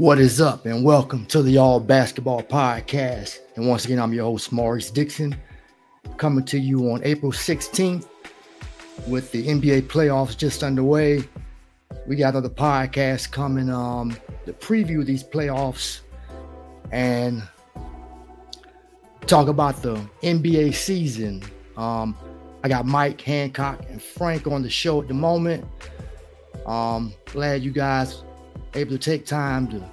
What is up, and welcome to the All Basketball Podcast. And once again, I'm your host, Maurice Dixon, coming to you on April 16th with the NBA playoffs just underway. We got other podcasts coming um, to preview these playoffs and talk about the NBA season. Um, I got Mike Hancock and Frank on the show at the moment. Um, glad you guys able to take time to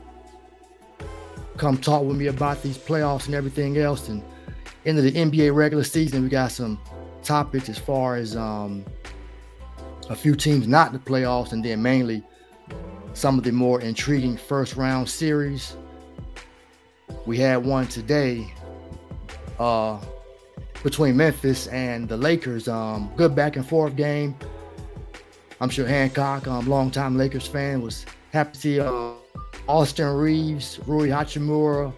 come talk with me about these playoffs and everything else. And into the NBA regular season, we got some topics as far as um, a few teams not the playoffs, and then mainly some of the more intriguing first round series. We had one today uh, between Memphis and the Lakers. Um, good back and forth game. I'm sure Hancock, um, longtime Lakers fan, was happy to see uh, Austin Reaves, Rui Hachimura,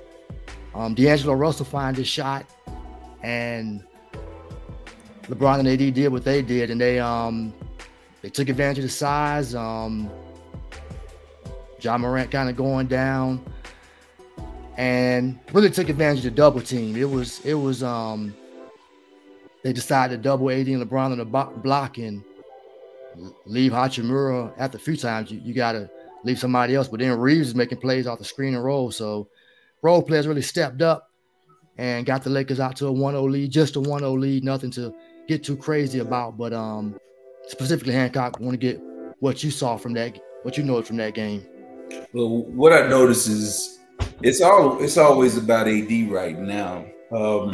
um, D'Angelo Russell find his shot, and LeBron and AD did what they did, and they um they took advantage of the size. Um, Ja Morant kind of going down, and really took advantage of the double team. It was it was um they decided to double AD and LeBron on the block and leave Hachimura after a few times. You, you got to leave somebody else. But then Reaves is making plays off the screen and roll. So role players really stepped up and got the Lakers out to a 1-0 lead, just a 1-0 lead, nothing to get too crazy about. But um, specifically Hancock, want to get what you saw from that, what you know from that game. Well, what I noticed is it's all it's always about AD right now. Um,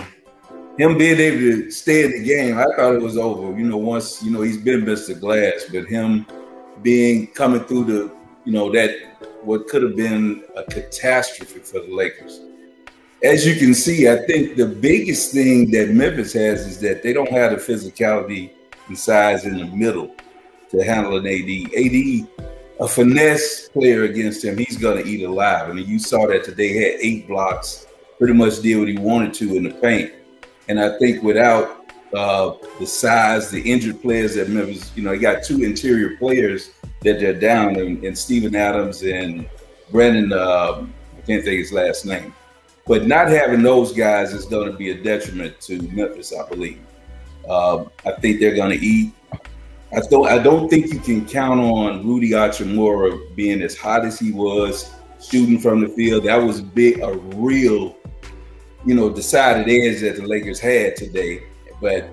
him being able to stay in the game, I thought it was over. You know, once you know he's been Mr. Glass, but him being coming through the, you know, that what could have been a catastrophe for the Lakers. As you can see, I think the biggest thing that Memphis has is that they don't have the physicality and size in the middle to handle an AD. AD, a finesse player against him, he's gonna eat alive. I mean, you saw that today. He had eight blocks, pretty much did what he wanted to in the paint. And I think without uh, the size, the injured players that Memphis, you know, he got two interior players that they're down, and, and Steven Adams and Brandon. Uh, I can't think his last name, but not having those guys is going to be a detriment to Memphis, I believe. Uh, I think they're going to eat. I don't. I don't think you can count on Rudy Hachimura being as hot as he was shooting from the field. That was big, a real you know, decided edge that the Lakers had today. But,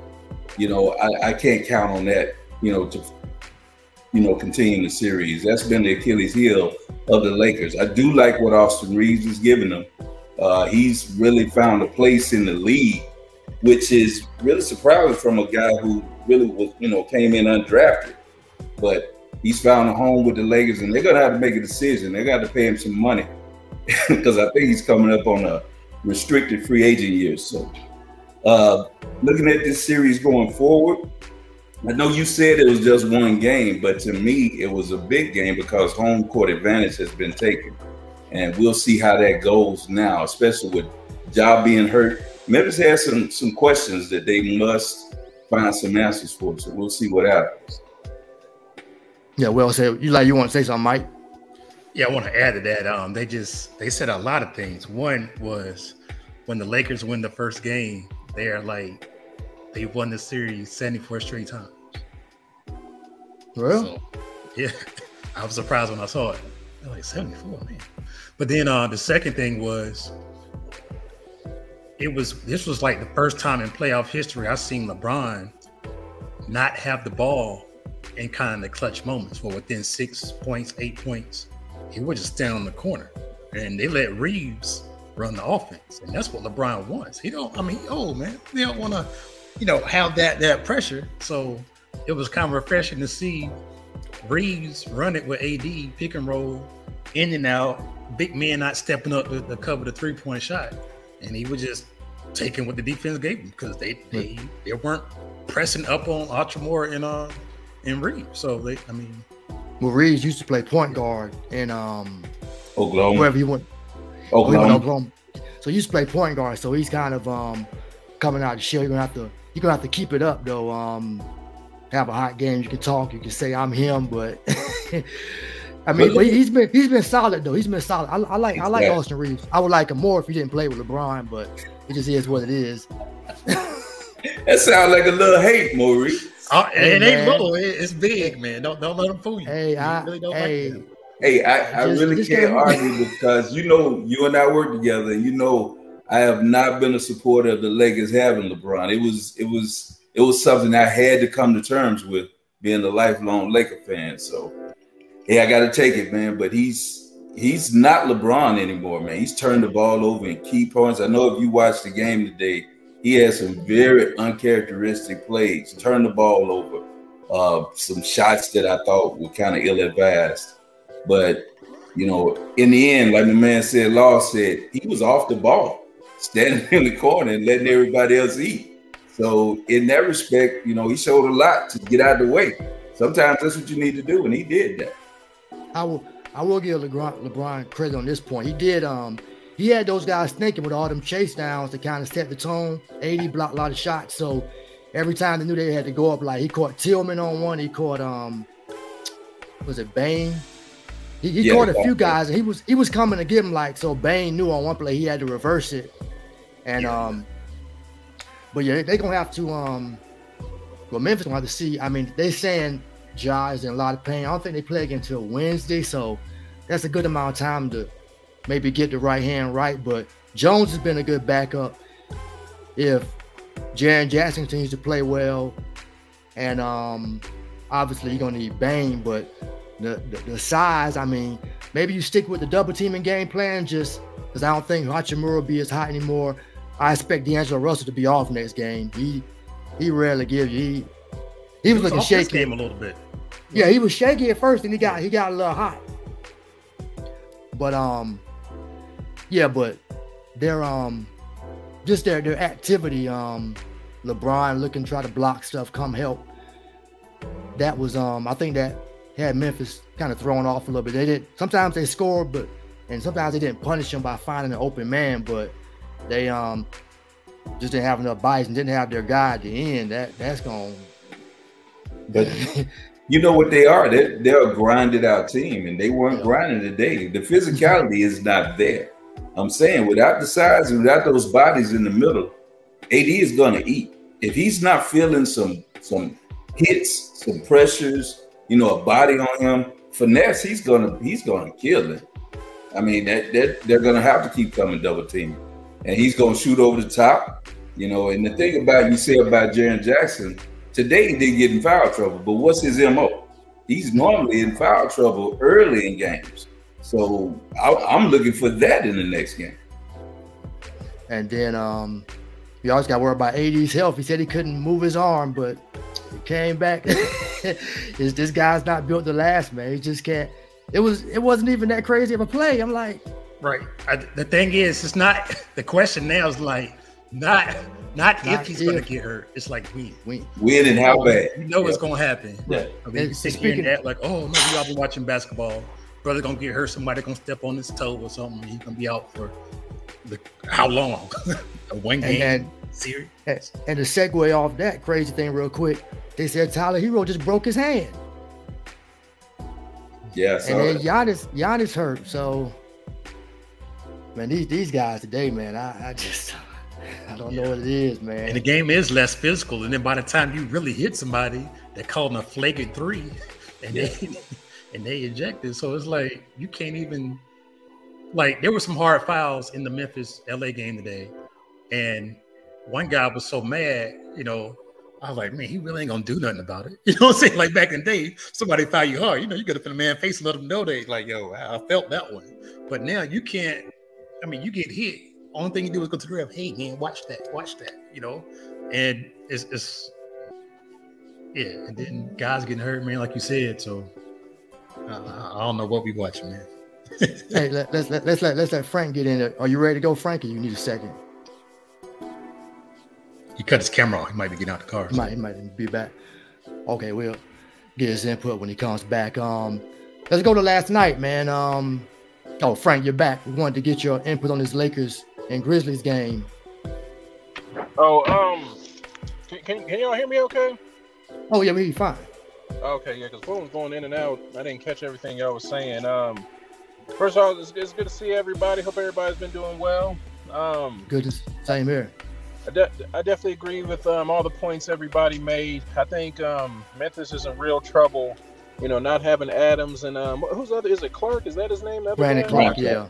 you know, I, I can't count on that, you know, to, you know, continue the series. That's been the Achilles heel of the Lakers. I do like what Austin Reaves is giving them. Uh, he's really found a place in the league, which is really surprising from a guy who really was, you know, came in undrafted. But he's found a home with the Lakers, and they're gonna have to make a decision. They got to pay him some money because I think he's coming up on a restricted free agent year. So, uh, looking at this series going forward, I know you said it was just one game, but to me, it was a big game because home court advantage has been taken. And we'll see how that goes now, especially with Ja being hurt. Memphis has some some questions that they must find some answers for. So we'll see what happens. Yeah, well said. You like you want to say something, Mike? Yeah, I want to add to that. Um, they just they said a lot of things. One was when the Lakers win the first game, they are like they won the series 74 straight times. Well, so, yeah, I was surprised when I saw it. like 74, man. But then uh, the second thing was it was this was like the first time in playoff history I've seen LeBron not have the ball in kind of the clutch moments for within six points, eight points he would just stand on the corner, and they let Reaves run the offense, and that's what LeBron wants. He don't. I mean, oh man, they don't want to, you know, have that that pressure. So it was kind of refreshing to see Reaves run it with AD, pick and roll, in and out, big men not stepping up to, to cover the three point shot, and he was just taking what the defense gave him because they they they weren't pressing up on Hachimura and uh and Reaves. So they, I mean, well, Reaves used to play point guard in um Oklahoma. Wherever he went. Oklahoma. Oklahoma. So he used to play point guard. So he's kind of um coming out of the shell. You're gonna have to you're gonna have to keep it up though. Um have a hot game. You can talk, you can say I'm him, but I mean, but he's been he's been solid though. He's been solid. I, I like I like Austin Reaves. I would like him more if he didn't play with LeBron, but it just is what it is. that sounds like a little hate, Maurice. Oh, hey, it ain't little. It's big, man. Don't don't let him fool you. Hey, I really don't hey, like Hey, I, I just, really just can't argue because you know you and I work together. You know I have not been a supporter of the Lakers having LeBron. It was it was it was something I had to come to terms with being a lifelong Laker fan. So yeah, I got to take it, man. But he's he's not LeBron anymore, man. He's turned the ball over in key points. I know if you watched the game today, he had some very uncharacteristic plays. Turned the ball over. Uh, some shots that I thought were kind of ill-advised. But you know, in the end, like the man said, Law said, he was off the ball, standing in the corner and letting everybody else eat. So in that respect, you know, he showed a lot to get out of the way. Sometimes that's what you need to do, and he did that. I will I will give LeBron, LeBron credit on this point. He did um he had those guys thinking with all them chase downs to kind of set the tone. AD blocked a lot of shots. So every time they knew they had to go up, like he caught Tillman on one, he caught um was it Bane? He, he yeah, caught a few guys and he was he was coming to give him like so Bane knew on one play he had to reverse it. And um but yeah, they're gonna have to um well Memphis gonna have to see. I mean, they saying Ja's in a lot of pain. I don't think they play again until Wednesday, so that's a good amount of time to maybe get the right hand right. But Jones has been a good backup. If Jaren Jackson continues to play well, and um, obviously you're gonna need Bane, but the, the, the size, I mean, maybe you stick with the double teaming game plan just because I don't think Hachimura will be as hot anymore. I expect D'Angelo Russell to be off next game. He he rarely gives you. He, he was, was looking shaky. Game a little bit. Yeah, he was shaky at first, and he got he got a little hot. But um, yeah, but their um, just their their activity um, LeBron looking try to block stuff, come help. That was um, I think that had Memphis kind of thrown off a little bit. They did sometimes they scored, but and sometimes they didn't punish him by finding an open man, but they um just didn't have enough bites and didn't have their guy at the end. That that's going. But you know what they are? They're, they're a grinded out team, and they weren't yeah. grinding today. The physicality is not there. I'm saying without the size and without those bodies in the middle, AD is going to eat. If he's not feeling some some hits, some pressures, you know, a body on him, finesse, he's gonna he's gonna kill it. I mean, that, that they're gonna have to keep coming double teaming, and he's gonna shoot over the top, you know. And the thing about you say about Jaren Jackson, Today he didn't get in foul trouble, but what's his MO? He's normally in foul trouble early in games. So I, am looking for that in the next game. And then um, we always got worried about AD's health. He said he couldn't move his arm, but he came back. Is this guy's not built to last, man. He just can't. It was it wasn't even that crazy of a play. I'm like, right. I, the thing is, it's not. The question now is like not not, Not if he's going to get hurt. It's like when. When, when and how bad. You know what's going to happen. Yeah. I mean, you sit here and act like, oh, no, we all been watching basketball. Brother going to get hurt. Somebody going to step on his toe or something. He's going to be out for the, how long? One game and, series. And to segue off that crazy thing real quick, they said Tyler Herro just broke his hand. Yeah, and then Giannis, Giannis hurt. So, man, these these guys today, man, I, I just I don't know what it is, man. And the game is less physical. And then by the time you really hit somebody, they're calling a flagrant three, and yeah. they and they ejected. So it's like you can't even like there were some hard fouls in the Memphis LA game today, and one guy was so mad, you know. I was like, man, he really ain't gonna do nothing about it. You know what I'm saying? Like back in the day, somebody foul you hard, you know, you gotta put a man face and let them know they like, yo, I felt that one. But now you can't. I mean, you get hit, only thing you do is go to the ref. Hey man, watch that, watch that. You know, and it's, it's yeah. And then guys getting hurt, man, like you said. So I don't know what we watching, man. hey, let, us let, let's let let's let Frank get in there. Are you ready to go, Frankie? You need a second. He cut his camera off. He might be getting out the car. He might, he might be back. Okay, we'll get his input when he comes back. Um, let's go to last night, man. Um, oh, Frank, you're back. We wanted to get your input on this Lakers and Grizzlies game. Oh, um, can, can, can y'all hear me okay? Oh, yeah, we fine. Okay, yeah, because phone was going in and out. I didn't catch everything y'all was saying. Um, first of all, it's, it's good to see everybody. Hope everybody's been doing well. Um, good, to, same here. I, de- I definitely agree with um, all the points everybody made. I think um, Memphis is in real trouble. You know, not having Adams and um, who's other? Is it Clarke? Is that his name? Brandon Clarke, yeah.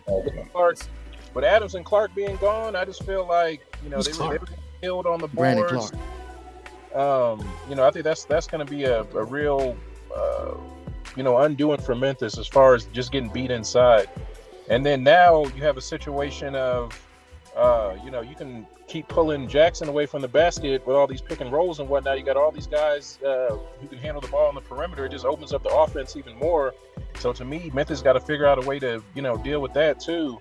Clarke. But Adams and Clarke being gone, I just feel like you know they, they were killed on the boards. Brandon Clarke. Um, you know, I think that's that's going to be a, a real, uh, you know, undoing for Memphis as far as just getting beat inside. And then now you have a situation of, uh, you know, you can keep pulling Jackson away from the basket with all these pick and rolls and whatnot. You got all these guys uh, who can handle the ball on the perimeter. It just opens up the offense even more. So to me, Memphis got to figure out a way to, you know, deal with that too.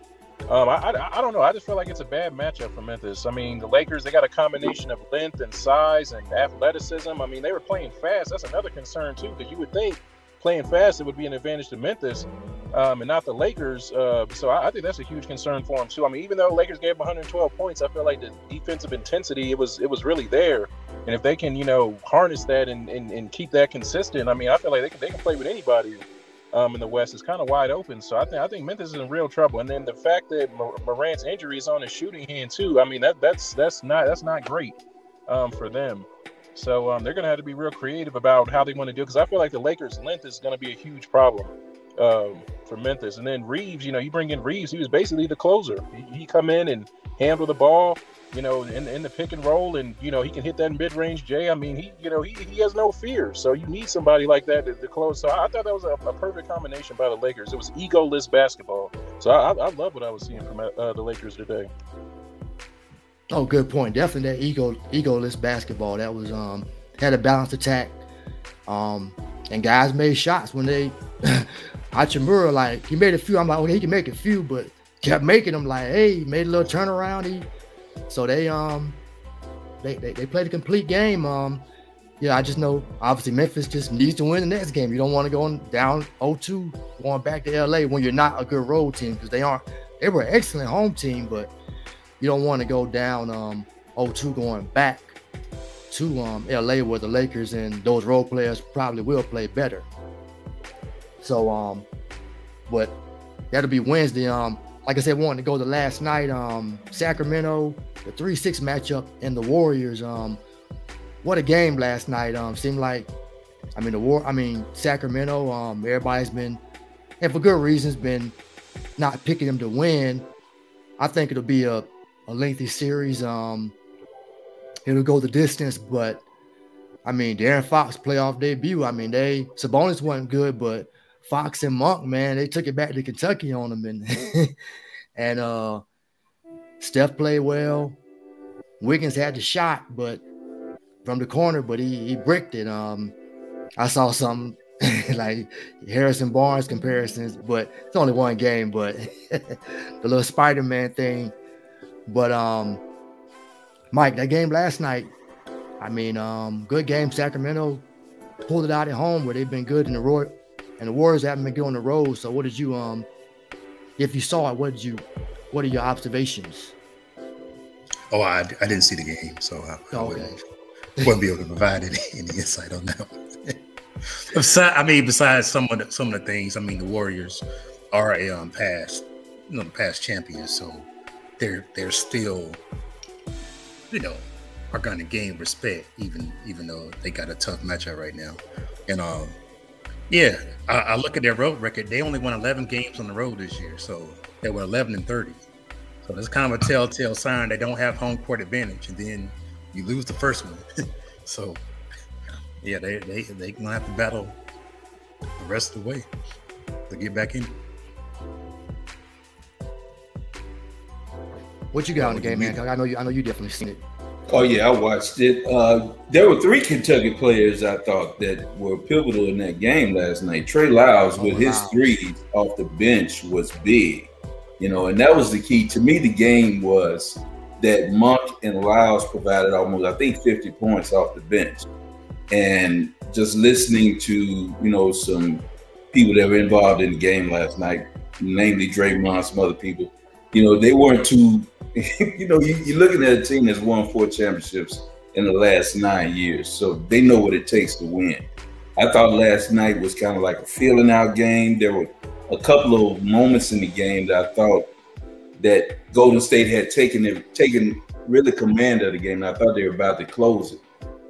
Um, I, I, I, don't know. I just feel like it's a bad matchup for Memphis. I mean, the Lakers they got a combination of length and size and athleticism. I mean, they were playing fast. That's another concern too, because you would think playing fast it would be an advantage to Memphis, um, and not the Lakers. Uh, so I, I, think that's a huge concern for them too. I mean, even though Lakers gave 112 points, I feel like the defensive intensity it was it was really there. And if they can, you know, harness that and, and, and keep that consistent, I mean, I feel like they can, they can play with anybody um, in the West is kind of wide open. So I think I think Memphis is in real trouble. And then the fact that Morant's injury is on his shooting hand too. I mean that that's that's not that's not great um, for them. So um, they're going to have to be real creative about how they want to do because I feel like the Lakers' length is going to be a huge problem um, for Memphis. And then Reaves, you know, you bring in Reaves, he was basically the closer. He, he come in and handle the ball you know, in, in the pick and roll, and you know he can hit that mid range J. I mean, he you know he, he has no fear. So you need somebody like that to, to close. So I thought that was a, a, perfect combination by the Lakers. It was egoless basketball. So I, I love what I was seeing from uh, the Lakers today. Oh, good point. Definitely that ego egoless basketball. That was um had a balanced attack. Um and guys made shots when they Hachimura, like he made a few. I'm like, okay, he can make a few, but kept making them like, hey, made a little turnaround. He so they um they, they, they played a complete game. Um yeah, I just know obviously Memphis just needs to win the next game. You don't want to go on down 0-2 going back to LA when you're not a good road team because they aren't they were an excellent home team, but you don't want to go down um 0-2 going back to um LA where the Lakers and those role players probably will play better. So um but that'll be Wednesday. Um like I said, wanting to go the last night, um, Sacramento, the three six matchup, and the Warriors. Um, what a game last night. Um, seemed like, I mean, the war. I mean, Sacramento. Um, everybody's been, and for good reasons, been not picking them to win. I think it'll be a, a lengthy series. Um, it'll go the distance, but I mean, De'Aaron Fox playoff debut. I mean, they Sabonis wasn't good, but Fox and Monk, man, they took it back to Kentucky on them, and and uh, Steph played well. Wiggins had the shot, but from the corner, but he he bricked it. Um, I saw some like Harrison Barnes comparisons, but it's only one game. But the little Spider Man thing. But um, Mike, that game last night. I mean, um, good game. Sacramento pulled it out at home where they've been good in the Roy and the Warriors haven't been good on the road. So what did you um if you saw it, what did you what are your observations? Oh, I, I didn't see the game, so I, I okay. wouldn't, wouldn't, be able to provide any, any insight on that. besides, I mean, besides some of the, some of the things, I mean, the Warriors are a um, past, you know, past champions, so they're they're still, you know, are going to gain respect, even even though they got a tough matchup right now, and um, yeah, I, I, look at their road record. They only won 11 games on the road this year, so they were 11 and 30. So that's kind of a telltale sign they don't have home court advantage, and then you lose the first one. so, yeah, they they they gonna have to battle the rest of the way to get back in. What you got on the game, man? I know you. I know you definitely seen it. Oh yeah, I watched it. Uh, there were three Kentucky players I thought that were pivotal in that game last night. Trey Lyles oh, with wow. his threes off the bench was big, you know, and that was the key to me. The game was that Monk and Lyles provided almost, I think, 50 points off the bench, and just listening to you know some people that were involved in the game last night, namely Draymond, some other people, you know, they weren't too you know, you, are looking at a team that's won four championships in the last nine years, so they know what it takes to win. I thought last night was kind of like a feeling out game. There were a couple of moments in the game that I thought that Golden State had taken it, taken really command of the game. I thought they were about to close it.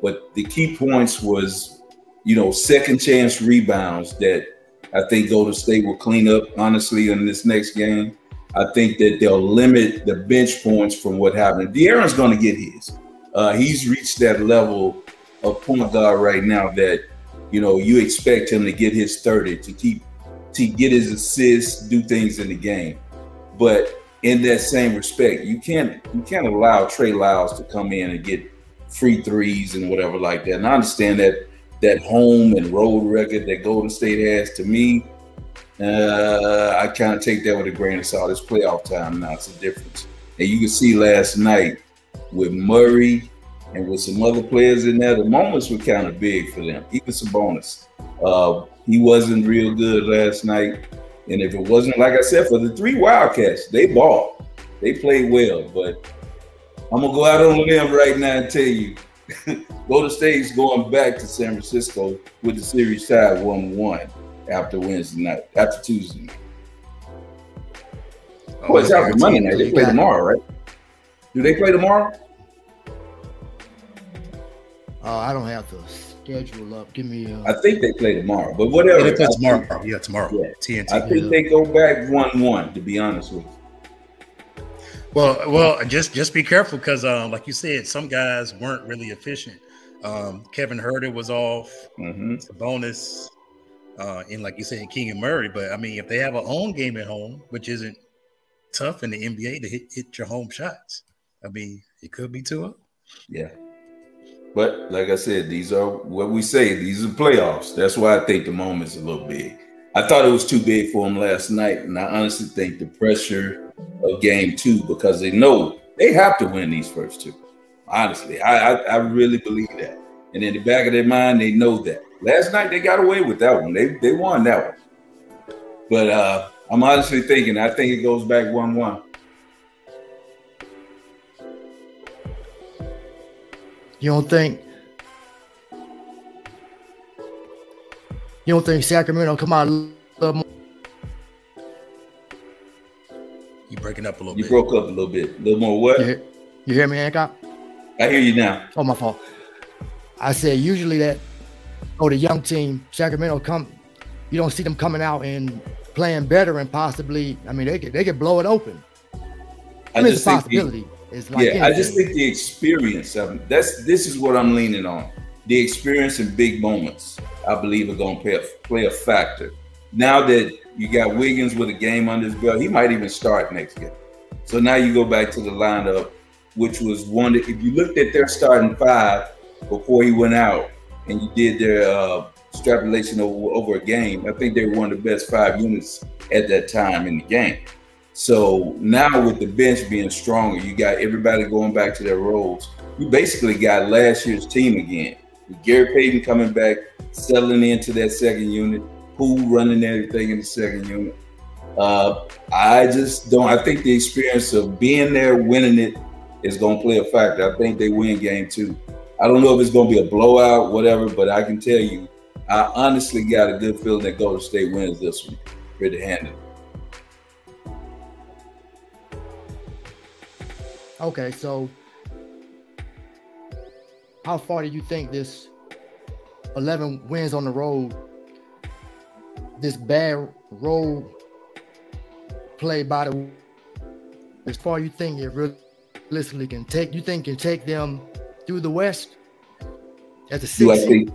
But the key points was, you know, second chance rebounds that I think Golden State will clean up honestly in this next game. I think that they'll limit the bench points from what happened. De'Aaron's going to get his. Uh, he's reached that level of point guard right now that you know you expect him to get his 30 to keep to get his assists, do things in the game. But in that same respect, you can't you can't allow Trey Lyles to come in and get free threes and whatever like that. And I understand that that home and road record that Golden State has. To me, uh, I kind of take that with a grain of salt. It's playoff time now. It's a difference. And you can see last night with Murray and with some other players in there, the moments were kind of big for them. Even Sabonis. Uh, he wasn't real good last night. And if it wasn't, like I said, for the three Wildcats, they bought. They played well. But I'm going to go out on a limb right now and tell you Golden State's going back to San Francisco with the series tied 1 1 after Wednesday night, after Tuesday night. Oh, it's after Monday night. They play tomorrow, right? Do they play tomorrow? Uh, I don't have the schedule up. Give me. Uh, I think they play tomorrow, but whatever. Yeah, they play tomorrow. Think, yeah, tomorrow. Yeah. TNT. I think yeah. they go back one-one. To be honest with you. Well, well, just just be careful because, um, like you said, some guys weren't really efficient. Um, Kevin Huerter was off. Mm-hmm. It's a bonus. Uh, and like you said, King and Murray. But I mean, if they have a home game at home, which isn't tough in the NBA to hit, hit your home shots, I mean, it could be 2 Yeah. But like I said, these are what we say. These are playoffs. That's why I think the moment's a little big. I thought it was too big for them last night, and I honestly think the pressure of game two because they know they have to win these first two. Honestly, I, I, I really believe that. And in the back of their mind, they know that. Last night they got away with that one. They they won that one. But uh, I'm honestly thinking, I think it goes back one one. You don't think you don't think Sacramento come out a little more? You breaking up a little you bit. You broke up a little bit. A little more what? You hear, you hear me, Hancock? I hear you now. Oh, my fault. I said usually that oh the young team, Sacramento come you don't see them coming out and playing better and possibly I mean they could they could blow it open. I, I mean, it's a possibility. It's like yeah, anything. I just think the experience of that's this is what I'm leaning on. The experience in big moments, I believe, are going to play a, play a factor. Now that you got Wiggins with a game under his belt, he might even start next game. So now you go back to the lineup, which was one that if you looked at their starting five before he went out, and you did their uh, extrapolation over, over a game, I think they were one of the best five units at that time in the game. So now with the bench being stronger, you got everybody going back to their roles. You basically got last year's team again. Gary Payton coming back, settling into that second unit, who running everything in the second unit. Uh, I just don't. I think the experience of being there, winning it, is going to play a factor. I think they win game two. I don't know if it's going to be a blowout, whatever, but I can tell you, I honestly got a good feeling that Golden State wins this one pretty handily. Okay, so how far do you think this 11 wins on the road, this bad road play by the as far you think it realistically can take you think can take them through the West as a six?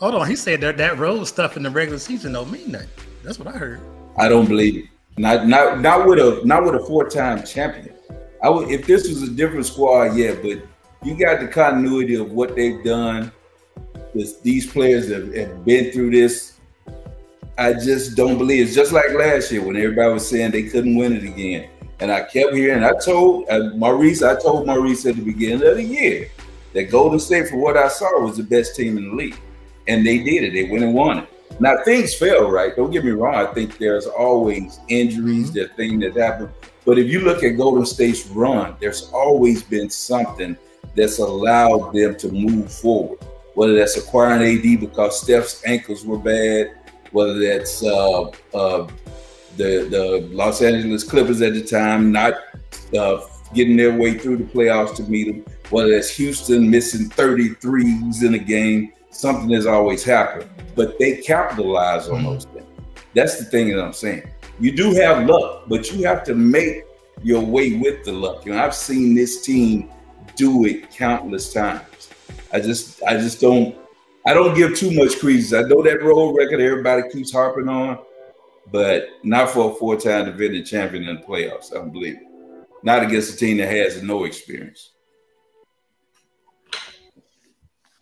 Hold on, he said that that road stuff in the regular season don't mean nothing. That's what I heard. I don't believe it. Not not not with a not with a four time champion. I would if this was a different squad, yeah, but you got the continuity of what they've done. This, these players have, have been through this. I just don't believe it's just like last year when everybody was saying they couldn't win it again. And I kept hearing, I told uh, Maurice, I told Maurice at the beginning of the year that Golden State, for what I saw, was the best team in the league. And they did it. They went and won it. Now things fail, right? Don't get me wrong. I think there's always injuries, there things that happen. But if you look at Golden State's run, there's always been something that's allowed them to move forward. whether that's acquiring KD because Steph's ankles were bad, whether that's uh, uh, the the Los Angeles Clippers at the time not uh, getting their way through the playoffs to meet them, whether that's Houston missing 33s in a game, something has always happened. But they capitalize on those things. That's the thing that I'm saying. You do have luck, but you have to make your way with the luck. Know, I've seen this team do it countless times. I just I just don't I don't give too much credence. I know that road record everybody keeps harping on, but not for a four-time defending champion in the playoffs. I don't believe it. Not against a team that has no experience.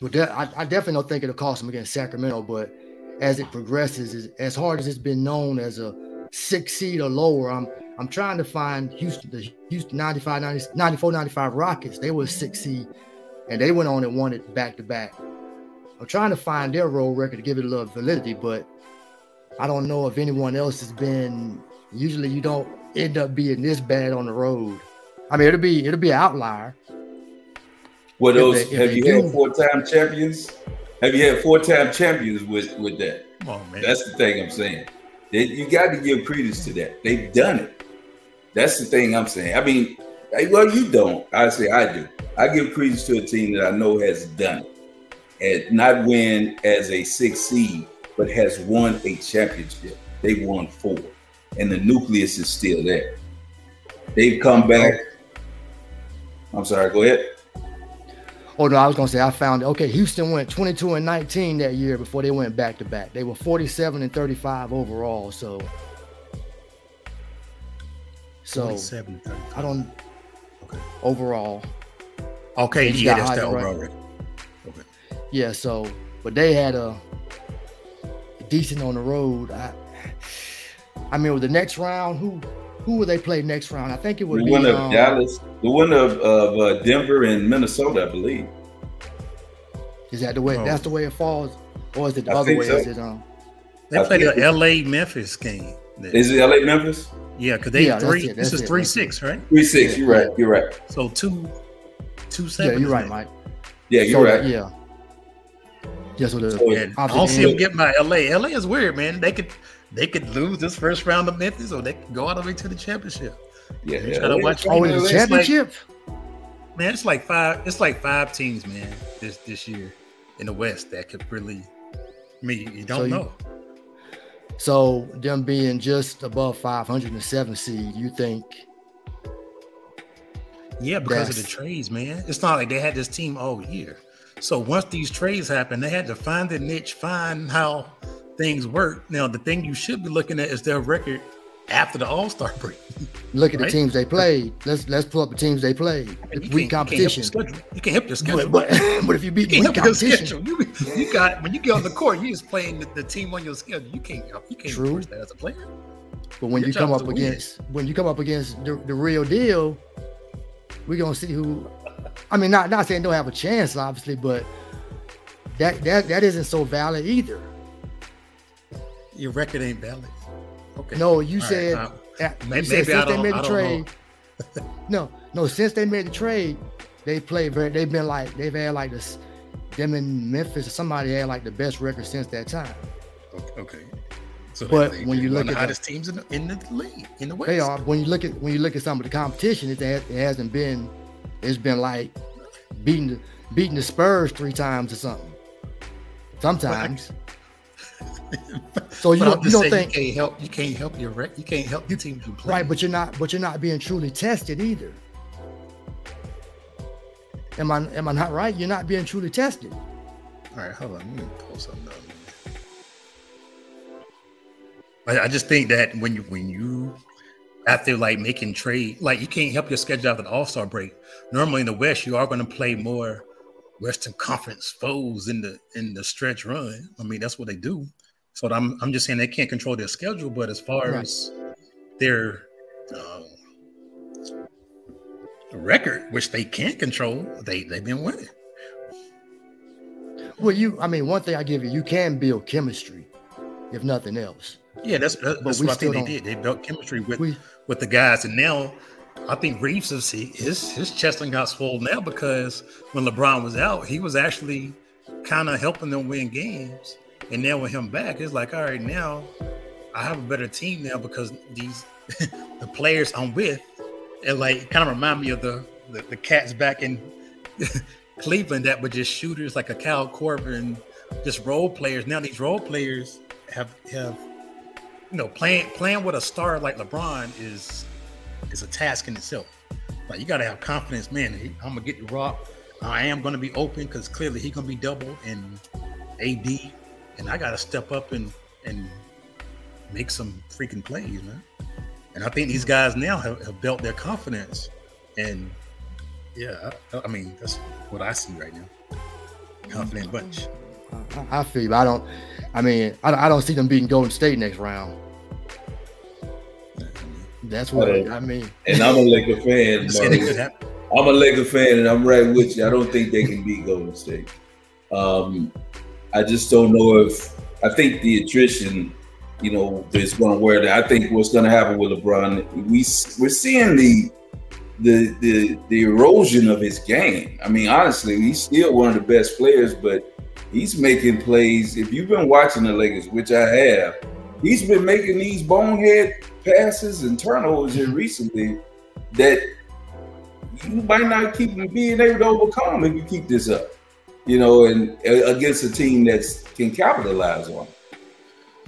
Well, I, I definitely don't think it'll cost them against Sacramento, but as it progresses, as hard as it's been known as a six seed or lower, I'm I'm trying to find Houston, the Houston 95, 90, 94, 95 Rockets. They were six seed and they went on and won it back to back. I'm trying to find their road record to give it a little validity, but I don't know if anyone else has been. Usually, you don't end up being this bad on the road. I mean, it'll be it'll be an outlier. Well, those they, have you do, had four time champions? Have you had four time champions with with that? Oh man, that's the thing I'm saying. They, you got to give credence to that. They've done it. That's the thing I'm saying. I mean, well, you don't. I say I do. I give credence to a team that I know has done it, and not win as a six seed, but has won a championship. They won four, and the nucleus is still there. They've come back. I'm sorry. Go ahead. Oh no, I was gonna say I found it. Okay, Houston went 22 and 19 that year before they went back to back. They were 47 and 35 overall. So, so I don't. Okay. Overall. Okay, yeah, that's the overall record. Okay. Yeah, so but they had a decent on the road. I, I mean, with the next round, who who would they play next round? I think it would the be winner of um, Dallas, the winner of, of uh, Denver and Minnesota, I believe. Is that the way? Oh. That's the way it falls, or is it the I other way? So. Is it um? They I played the L.A. Memphis game. Is it L.A. Memphis? Yeah, because they yeah, three. This is it, three six, right? Three six. You're right. You're right. So two, two seven. Yeah, you're right, Mike. Yeah, you're so, right. Yeah. Yeah, so the, so yeah, I don't see them getting by LA. LA is weird, man. They could they could lose this first round of Memphis, or they could go all the way to the championship. Yeah, yeah. Try to watch oh, the championship. Like, man, it's like five. It's like five teams, man. This this year in the West that could really. I mean, you don't so know. so them being just above 507 seed, you think? Yeah, because of the trades, man. It's not like they had this team all year. So once these trades happen, they had to find the niche, find how things work. Now, the thing you should be looking at is their record after the All Star break. Look at right? the teams they played. Let's let's pull up the teams they played. weak competition. You can't help your schedule. But, but, but if you beat you weak competition, you, you, got when you get on the court, you just playing the, the, team on your schedule. You can't you can't True. that as a player. But when your you come up against win. when you come up against the, the real deal, we're gonna see who I mean, not not saying don't have a chance, obviously, but that that that isn't so valid either. Your record ain't valid. Okay. No, you All said, right, uh, maybe, you said since they made the trade. no, no, since they made the trade, they played very. They've been like they've had like this. Them in Memphis, somebody had like the best record since that time. Okay. So but they, when you look at the hottest teams in the, in the league in the West, they are. When you look at when you look at some of the competition, it, it hasn't been it's been like beating the, beating the Spurs three times or something. Sometimes. So you don't, you don't think you can't help you can't help your rec, you can't help your team to play. Right, but you're not but you're not being truly tested either. Am I am I not right? You're not being truly tested. All right, hold on. Let me pull something up. I, I just think that when you when you after like making trade, like you can't help your schedule after the All Star break. Normally in the West, you are going to play more Western Conference foes in the in the stretch run. I mean, that's what they do. So I'm I'm just saying they can't control their schedule, but as far right. as their uh, record, which they can't control, they they've been winning. Well, you, I mean, one thing I give you, you can build chemistry, if nothing else. Yeah, that's that's what I think they did. They built chemistry with we, with the guys, and now I think Reaves is his his chest got swollen now because when LeBron was out, he was actually kind of helping them win games. And now with him back, it's like, all right, now I have a better team now because these the players I'm with, and like kind of remind me of the the, the cats back in Cleveland that were just shooters like a Kyle Korver, just role players. Now these role players have have you know playing playing with a star like LeBron is is a task in itself. Like you got to have confidence, man. I'm gonna get the rock. I am gonna be open because clearly he's gonna be double and AD, and I got to step up and and make some freaking plays, man. And I think these guys now have, have built their confidence, and yeah, I, I, mean that's what I see right now. Confident bunch. I feel. I don't. I mean, I, I don't see them beating Golden State next round. That's what uh, I mean. And I'm a Laker fan. I'm a Laker fan, and I'm right with you. I don't think they can beat Golden State. Um, I just don't know if I think the attrition, you know, is going to wear that. I think what's going to happen with LeBron, we we're seeing the the the the erosion of his game. I mean, honestly, he's still one of the best players, but he's making plays. If you've been watching the Lakers, which I have, he's been making these bonehead passes and turnovers here recently that you might not keep being able to overcome if you keep this up. You know, and uh, against a team that can capitalize on. It.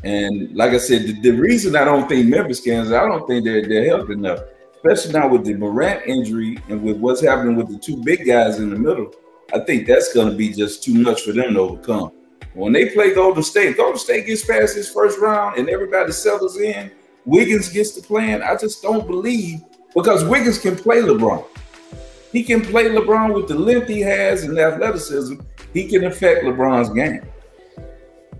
And like I said, the, the, reason I don't think Memphis can is I don't think they're they're healthy enough, especially now with the Morant injury and with what's happening with the two big guys in the middle. I think that's going to be just too much for them to overcome. When they play Golden State, Golden State gets past this first round and everybody settles in. Wiggins gets to playing. I just don't believe because Wiggins can play LeBron. He can play LeBron with the length he has and athleticism. He can affect LeBron's game.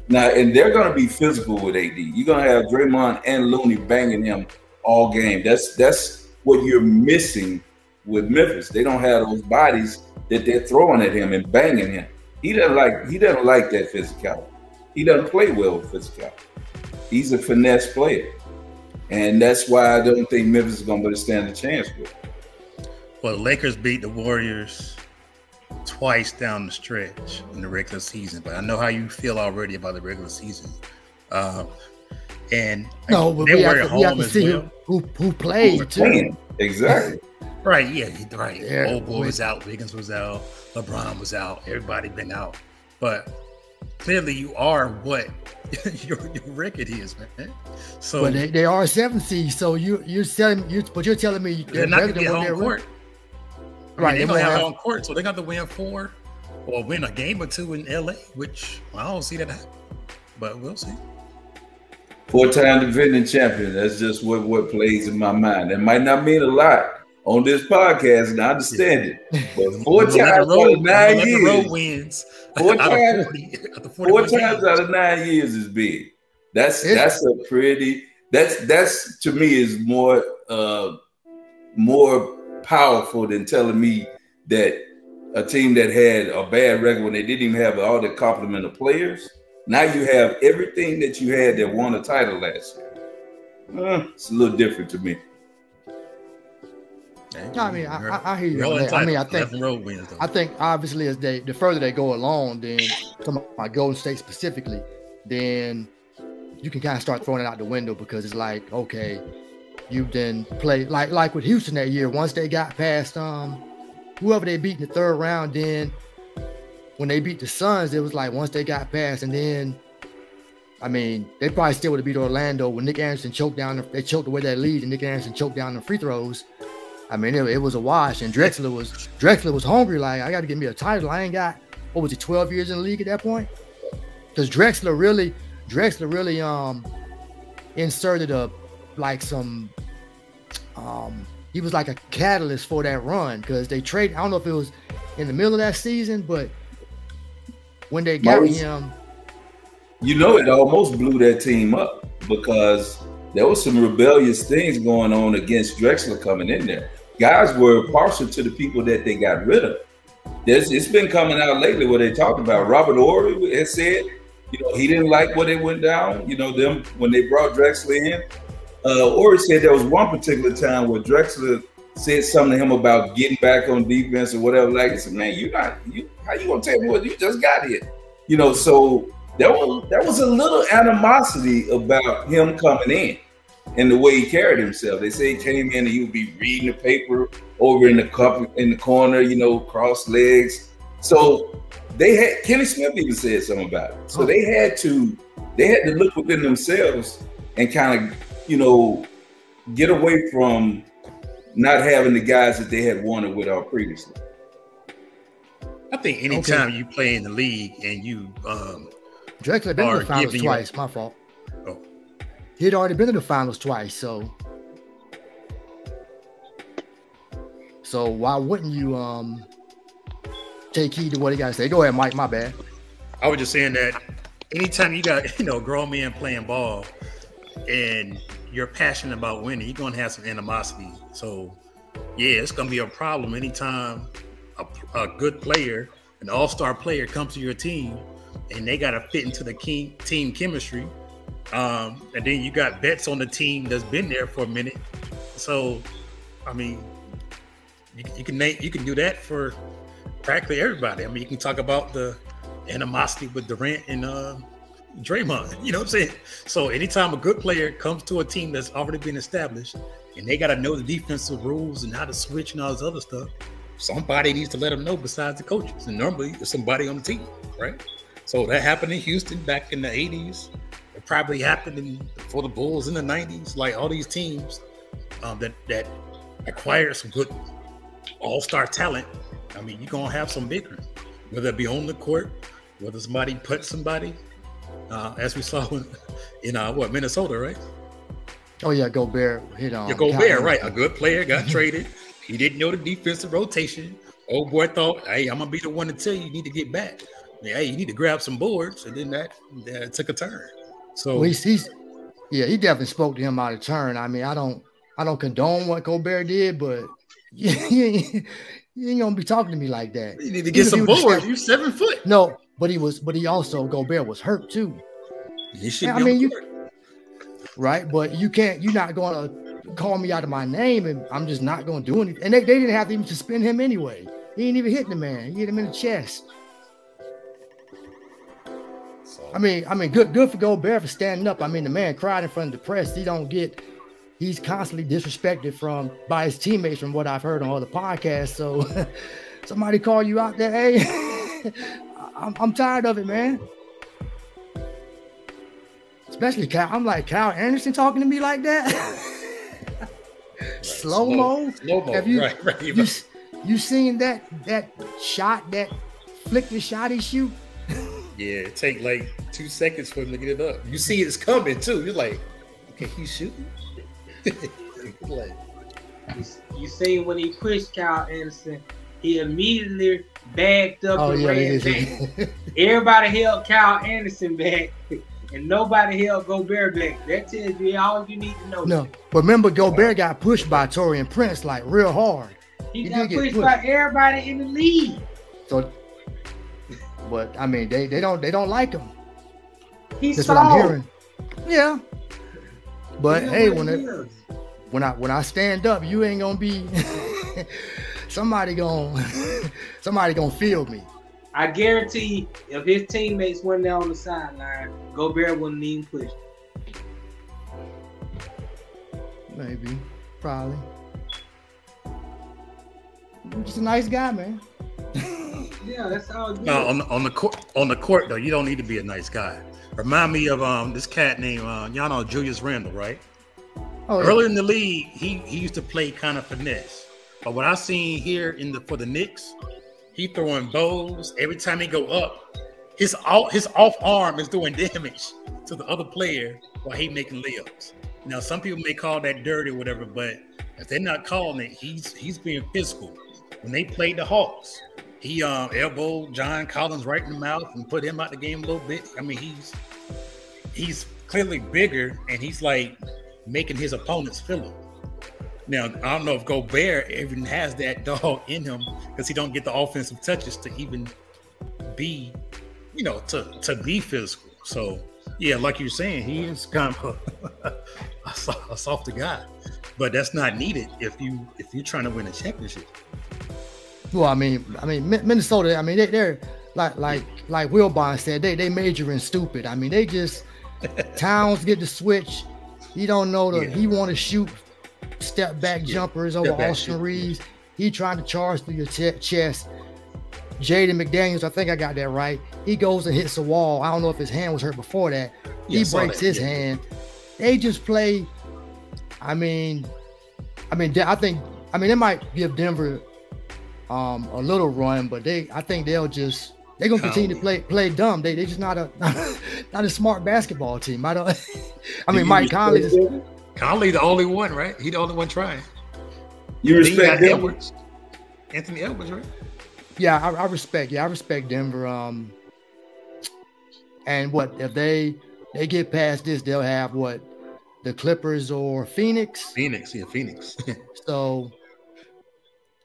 Now, and they're going to be physical with AD. You're going to have Draymond and Looney banging him all game. That's that's what you're missing with Memphis. They don't have those bodies that they're throwing at him and banging him. He doesn't like he doesn't like that physicality. He doesn't play well with physicality. He's a finesse player. And that's why I don't think Memphis is going to stand a chance with. Well, the Lakers beat the Warriors twice down the stretch in the regular season, but I know how you feel already about the regular season. Um, and no, but we have, to, we have to see well. who who played who too. Exactly. right. Yeah. Right. Yeah. Old boy was out. Wiggins was out. LeBron was out. Everybody been out. But clearly, you are what your, your record is, man. So, but they, they are a seven seed. So you you're telling you, but you're telling me they're, they're not going to get home court. I right, mean, they're gonna have home court, so they got to win four or win a game or two in LA, which I don't see that happen. But we'll see. Four-time defending champion. That's just what what plays in my mind. That might not mean a lot on this podcast, and I understand it. But four times out of nine years, wins. Four times, 40, 40 four times out of nine years is big. That's that's a pretty. That's that's to me is more uh more powerful than telling me that a team that had a bad record when they didn't even have all the complement of players. Now you have everything that you had that won a title last year. Uh, it's a little different to me. No, I mean, I, I, I hear you. I mean, I think wins, I think obviously as they the further they go along, then come my Golden State specifically, then you can kind of start throwing it out the window because it's like, okay, you then play like like with Houston that year. Once they got past um whoever they beat in the third round, then when they beat the Suns, it was like once they got past, and then I mean they probably still would have beat Orlando when Nick Anderson choked down. The, they choked away that lead, and Nick Anderson choked down the free throws. I mean, it, it was a wash, and Drexler was Drexler was hungry. Like I got to get me a title. I ain't got what was it, twelve years in the league at that point? Because Drexler really, Drexler really um inserted a like some um he was like a catalyst for that run because they trade. I don't know if it was in the middle of that season, but when they got Maurice, him, you know, it almost blew that team up because there was some rebellious things going on against Drexler coming in there. Guys were partial to the people that they got rid of. There's, it's been coming out lately where they talked about Robert Horry has said, you know, he didn't like what they went down. You know, them when they brought Drexler in, uh, Horry said there was one particular time where Drexler said something to him about getting back on defense or whatever. Like, he said, man, you not you how you gonna tell me what you just got here? You know, so there was there was a little animosity about him coming in and the way he carried himself. They say he came in and he would be reading the paper over in the cup in the corner, you know, cross legs. So they had Kenny Smith even said something about it. So they had to they had to look within themselves and kind of, you know, get away from not having the guys that they had wanted with our previously. I think anytime okay. you play in the league and you um Drexler been to the finals twice, my fault. He'd already been to the finals twice, so so why wouldn't you um take heed to what he got to say? Go ahead, Mike. My bad. I was just saying that anytime you got you know grown men playing ball and you're passionate about winning, you're gonna have some animosity. So yeah, it's gonna be a problem anytime a, a good player, an all-star player, comes to your team and they gotta fit into the team chemistry. Um, and then you got bets on the team that's been there for a minute. So, I mean, you, you can you can do that for practically everybody. I mean, you can talk about the animosity with Durant and uh, Draymond. You know what I'm saying? So anytime a good player comes to a team that's already been established and they got to know the defensive rules and how to switch and all this other stuff, somebody needs to let them know besides the coaches. And normally it's somebody on the team, right? So that happened in Houston back in the 80s. It probably happened in, for the Bulls in the 90s. Like all these teams um, that that acquired some good all-star talent. I mean, you're gonna have some bickering, whether it be on the court, whether somebody put somebody, uh, as we saw in, in uh, what Minnesota, right? Oh yeah, Gobert hit on. Yeah, Gobert, right? A good player got traded. He didn't know the defensive rotation. Old boy thought, "Hey, I'm gonna be the one to tell you you need to get back. Hey, you need to grab some boards." And then that, that took a turn. So well, he's, he's, yeah, he definitely spoke to him out of turn. I mean, I don't, I don't condone what Gobert did, but you, ain't, you ain't gonna be talking to me like that. You need to get Even some boards. You seven foot. No, but he was, but he also Gobert was hurt too. He should. I mean, you right, but you can't. You're not gonna call me out of my name, and I'm just not gonna do anything. And they, they didn't have to even suspend him anyway. He ain't even hit the man. He hit him in the chest. I mean, I mean, good, good for Gobert for standing up. I mean, the man cried in front of the press. He don't get. He's constantly disrespected from by his teammates, from what I've heard on other podcasts. So, somebody call you out there, hey, I'm, I'm tired of it, man. Especially Cal. I'm like Kyle Anderson talking to me like that. right. slow mo. Slow mo. Have you, right, right, you, you seen that that shot that flick the shot he shoot? Yeah, it take like two seconds for him to get it up. You see it's coming too. You're like, okay, he's shooting. like, you, see when he pushed Kyle Anderson, he immediately backed up oh, and yeah, ran back. Everybody held Kyle Anderson back. And nobody held Gobert back. That tells you all you need to know. No, but remember, Gobert got pushed by Taurean Prince like real hard. He, he got pushed, pushed, by everybody in the league. So, but I mean, they, they don't they don't like him. He's That's what I'm hearing. Yeah, but hey, when it, when I when I stand up, you ain't gonna be somebody gonna somebody gonna feel me. I guarantee if his teammates weren't there on the sideline, Gobert wouldn't even push. Maybe, probably. Just a nice guy, man. yeah, that's all. Good. No, on the, on the court, on the court though, you don't need to be a nice guy. Remind me of um this cat named uh, y'all know Julius Randle, right? Oh, Earlier yeah. in the league, he he used to play kind of finesse, but what I seen here in the for the Knicks, he throwing bows every time he go up. His off his off arm is doing damage to the other player while he making layups. Now some people may call that dirty or whatever, but if they're not calling it, he's he's being physical. When they played the Hawks, he um elbowed John Collins right in the mouth and put him out the game a little bit. I mean, he's he's clearly bigger and he's like making his opponents feel it. Now I don't know if Gobert even has that dog in him because he don't get the offensive touches to even be, you know, to to be physical. So yeah, like you're saying, he is kind of a, softer guy, but that's not needed if you if you're trying to win a championship. Well, I mean, I mean Minnesota. I mean they, they're like like like Wilbon said, they they major in stupid. I mean, they just Towns get the switch. He don't know the yeah. he want to shoot step back yeah. jumpers over Austin Reaves. He trying to charge through your ch- chest. Jaden McDaniels, I think I got that right. He goes and hits a wall. I don't know if his hand was hurt before that. Yeah, he breaks that. his hand. They just play. I mean, I mean, I think. I mean, it might give Denver um, a little run, but they. I think they'll just. They're gonna continue to play play dumb. They they just not a not a smart basketball team. I don't. I mean, Mike Conley. Just, Conley the only one, right? He the only one trying. You respect Edwards. Anthony Edwards, right? Yeah, I, I, respect. Yeah, I respect Denver. Um, and what if they they get past this, they'll have what the Clippers or Phoenix. Phoenix, yeah, Phoenix. so,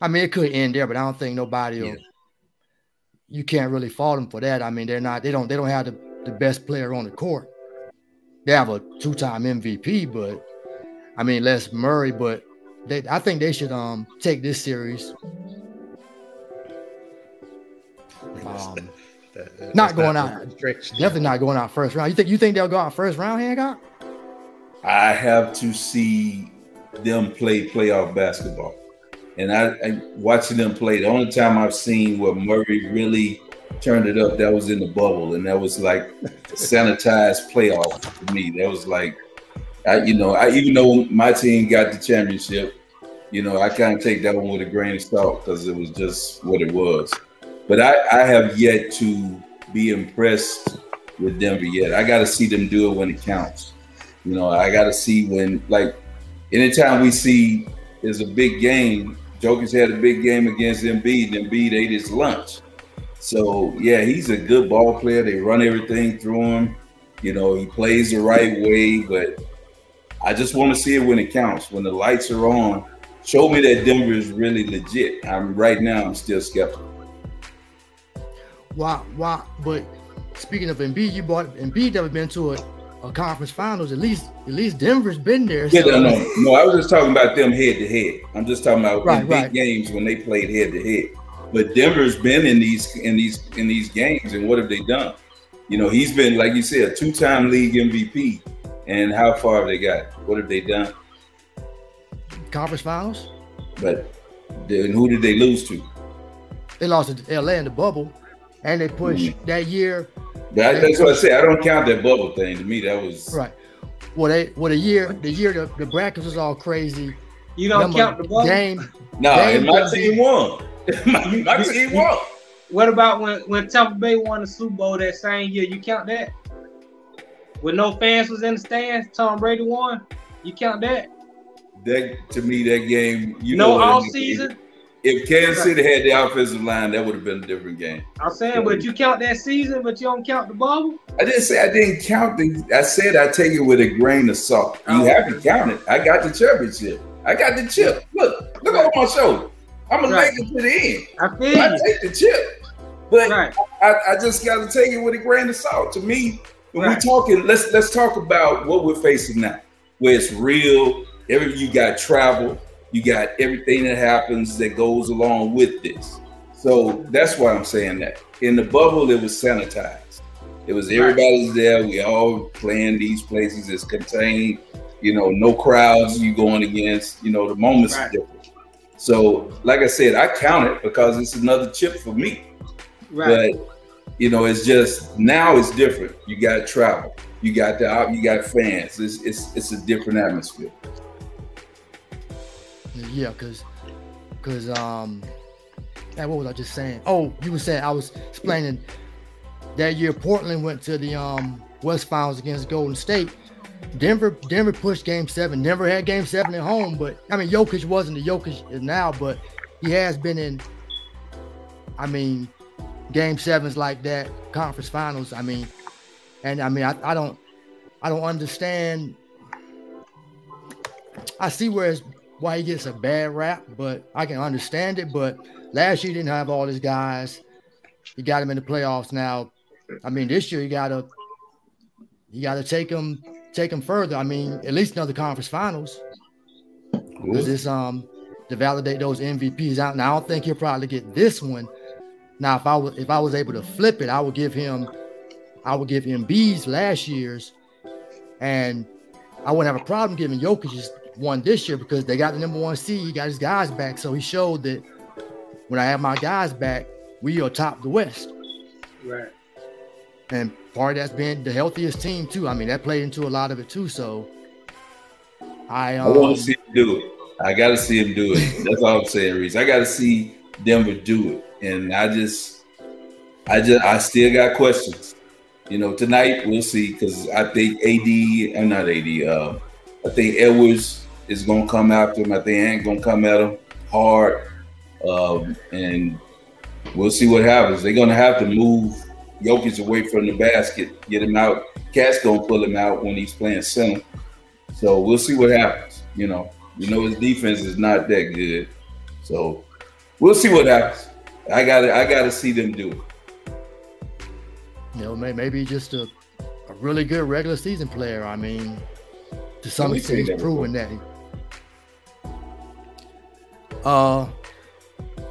I mean, it could end there, but I don't think nobody. Will. You can't really fault them for that. I mean, they're not. They don't. They don't have the, the best player on the court. They have a two-time MVP, but I mean, Les Murray. But they, I think they should um take this series um, that, not going out. Definitely not going out first round. You think you think they'll go out first round, Hancock? I have to see them play playoff basketball, and I, I watching them play. The only time I've seen where Murray really turned it up, that was in the bubble, and that was like sanitized playoff for me. That was like, I, you know, I even though my team got the championship, you know, I kind of take that one with a grain of salt because it was just what it was. But I, I have yet to be impressed with Denver yet. I got to see them do it when it counts. You know, I got to see when, like, anytime we see there's a big game, Jokic had a big game against Embiid, and Embiid ate his lunch. So, yeah, he's a good ball player. They run everything through him. You know, he plays the right way, but I just want to see it when it counts. When the lights are on, show me that Denver is really legit. I'm right now, I'm still skeptical. Why? Why? But speaking of Embiid, you bought Embiid never been to a, a conference finals. At least, at least Denver's been there. Yeah, no, no, no. I was just talking about them head to head. I'm just talking about right, big right. games when they played head to head. But Denver's been in these in these in these games, and what have they done? You know, he's been like you said, a two-time league MVP. And how far have they got? What have they done? Conference finals. But then who did they lose to? They lost to LA in the bubble and they pushed mm-hmm. that year. That, that's what I say. I don't count that bubble thing. To me, that was right. Well, they well the year the year the, the brackets was all crazy. You don't Remember, count the bubble game. No, game my team won. my, my team won. What about when when Tampa Bay won the Super Bowl that same year? You count that? When no fans was in the stands, Tom Brady won. You count that? That to me, that game. You no know all season. If Kansas City had the offensive line, that would have been a different game. I'm saying, but you count that season, but you don't count the bubble. I didn't say I didn't count the. I said I take it with a grain of salt. You oh. have to count it. I got the championship. I got the chip. Look, look right. on my shoulder. I'm gonna right. make it to the end. I feel I take the chip, but right. I, I, just got to take it with a grain of salt. To me, when we're talking, let's let's talk about what we're facing now, where it's real. Every you got travel you got everything that happens that goes along with this. So that's why I'm saying that. In the bubble, it was sanitized. It was everybody's there. We all playing these places. It's contained. You know, no crowds you going against. You know, the moment's right. different. So, like I said, I count it because it's another chip for me. Right. But you know, it's just now it's different. You got travel. You got the you got fans. It's it's it's a different atmosphere. Yeah, because because um and what was I just saying? Oh, you were saying I was explaining that year Portland went to the um West Finals against Golden State. Denver Denver pushed game seven. Denver had game seven at home, but I mean Jokic wasn't the Jokic now, but he has been in I mean game sevens like that, conference finals. I mean, and I mean I, I don't I don't understand. I see where it's why he gets a bad rap, but I can understand it. But last year he didn't have all his guys. He got him in the playoffs now. I mean, this year you gotta you gotta take him take him further. I mean, at least another conference finals. Because this um to validate those MVPs out. Now I don't think he'll probably get this one. Now, if I was if I was able to flip it, I would give him, I would give him B's last year's, and I wouldn't have a problem giving Jokic just one this year because they got the number one seed. He got his guys back, so he showed that when I have my guys back, we are top the West. Right. And part of that's been the healthiest team too. I mean, that played into a lot of it too. So I, um, I want to see him do it. I got to see him do it. That's all I'm saying, Reese. I got to see Denver do it and I just, I just, I still got questions. You know, tonight we'll see because I think AD, I'm not AD. Uh, I think Edwards is gonna come after him. I think ain't gonna come at him hard, um, and we'll see what happens. They're gonna have to move Jokic away from the basket, get him out. KAT's gonna pull him out when he's playing center. So we'll see what happens. You know, you know his defense is not that good, so we'll see what happens. I got to I got to see them do it. You know, maybe just a, a really good regular season player. I mean, to some extent, he's proven that. Uh,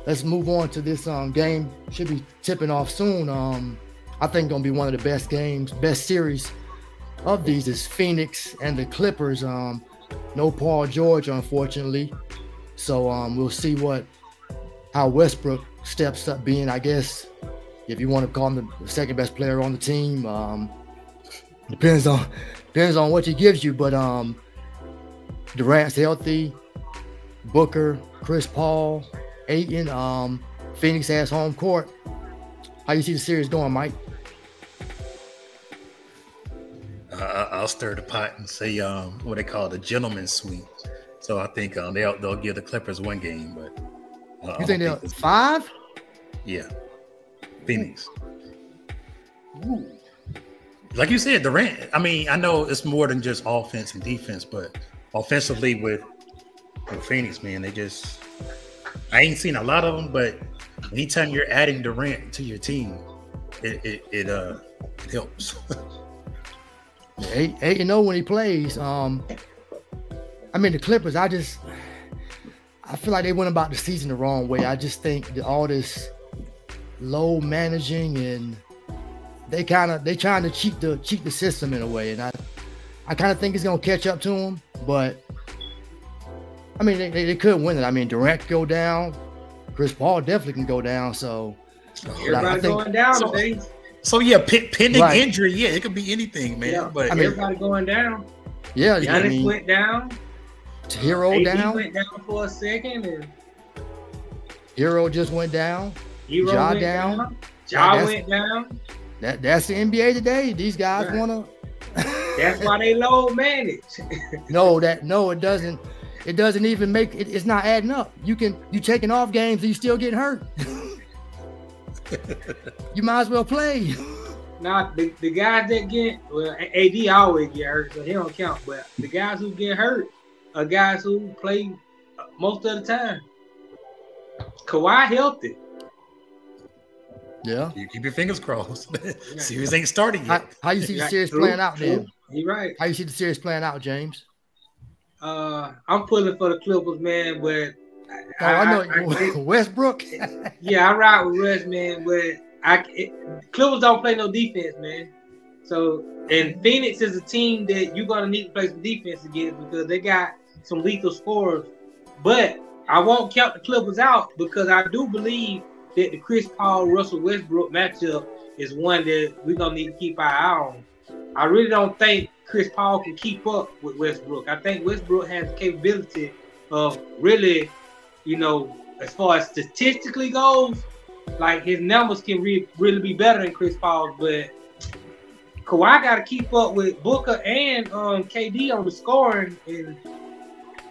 let's move on to this um game. Should be tipping off soon. Um, I think gonna be one of the best games, best series of these is Phoenix and the Clippers. Um, no Paul George, unfortunately. So um, we'll see what how Westbrook steps up being, I guess, if you want to call him the second best player on the team. Um, depends on depends on what he gives you, but um, Durant's healthy. Booker, Chris Paul, Ayton, um, Phoenix has home court. How you see the series going, Mike? Uh, I'll stir the pot and say um, what they call the gentleman's sweep. So I think um, they'll they'll give the Clippers one game, but uh, you think they'll five? Yeah, Phoenix. Ooh. Like you said, Durant. I mean, I know it's more than just offense and defense, but offensively with, with Phoenix, man, they just. I ain't seen a lot of them, but anytime you're adding Durant to your team, it it, it uh it helps. eight eight you know when he plays. Um, I mean the Clippers. I just I feel like they went about the season the wrong way. I just think that all this low managing and they kind of they trying to cheat the cheat the system in a way, and I I kind of think it's gonna catch up to them. But I mean, they, they, could win it. I mean, Durant go down, Chris Paul definitely can go down. So everybody think, going down so, today. So yeah, pending right. injury, yeah, it could be anything, man. Yeah. But I mean, everybody going down. Yeah, Giannis I mean, went down. Herro down. went down for a second, and Herro just went down. Herro ja went down. down. Ja went down. That that's the NBA today. These guys right. wanna. that's why they low manage. no, that no, it doesn't. It doesn't even make it, it's not adding up. You can you taking off games and you still getting hurt. you might as well play. Now the, the guys that get well, AD always get hurt, so he don't count. But the guys who get hurt are guys who play uh, most of the time. Kawhi healthy. Yeah. You keep your fingers crossed. series ain't starting yet. How, how you see the series playing out then? You right. How you see the series playing out, James? Uh, I'm pulling for the Clippers, man, but oh, I, I know I, I, Westbrook. yeah, I ride with West, man, but I it, Clippers don't play no defense, man. So and Phoenix is a team that you're gonna need to play some defense against because they got some lethal scorers. But I won't count the Clippers out because I do believe that the Chris Paul Russell Westbrook matchup is one that we're gonna need to keep our eye on. I really don't think Chris Paul can keep up with Westbrook. I think Westbrook has the capability of really, you know, as far as statistically goes, like his numbers can re- really be better than Chris Paul's, but Kawhi got to keep up with Booker and um, KD on the scoring, and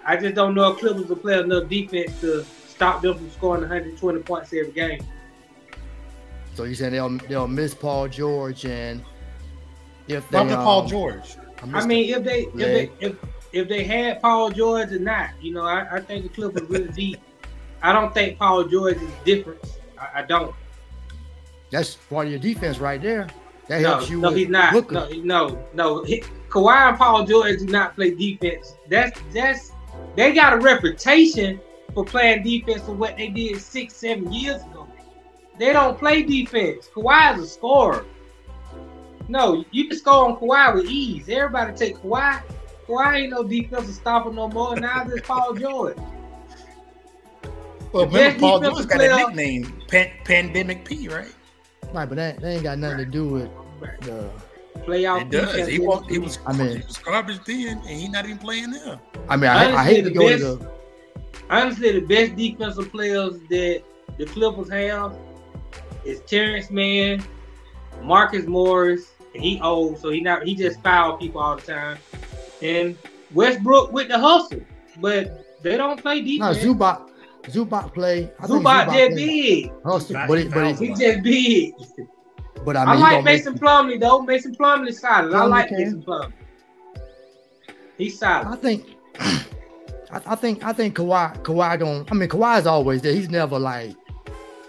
I just don't know if Clippers will play enough defense to stop them from scoring 120 points every game. So you saying they'll they'll miss Paul George and if they um, Paul George. I, I mean, if they if they if, if they had Paul George or not, you know, I, I think the Clippers really deep. I don't think Paul George is different. I, I, don't. That's part of your defense right there. That no, helps you. No, he's not. Booker. No, no, no. He, Kawhi and Paul George do not play defense. That's that's they got a reputation for playing defense for what they did six, seven years ago. they don't play defense. Kawhi is a scorer. No, you can score on Kawhi with ease. Everybody take Kawhi. Kawhi ain't no defensive stopper no more. Now this Paul George. Well, remember Paul George got a nickname, Pan- Pandemic P, right? Right, but that, that ain't got nothing to do with the playoff. It does. He, was, he was. I mean, he was garbage then, and he's not even playing now. I mean, I, I hate to go best, to the. Honestly, the best defensive players that the Clippers have is Terrence Mann, Marcus Morris, and he old, so he not he just foul people all the time. And Westbrook with the hustle, but they don't play defense. No, Zubac, Zubac play. I Zubac, Zubac just big. Hustle, but, he, but he, he just big. But I, mean, I like Mason make... Plumlee though. Mason Plumlee solid. Plumlee I like can. Mason Plumlee. He's solid. I think. I, I think I think Kawhi Kawhi don't. I mean Kawhi's always there. He's never like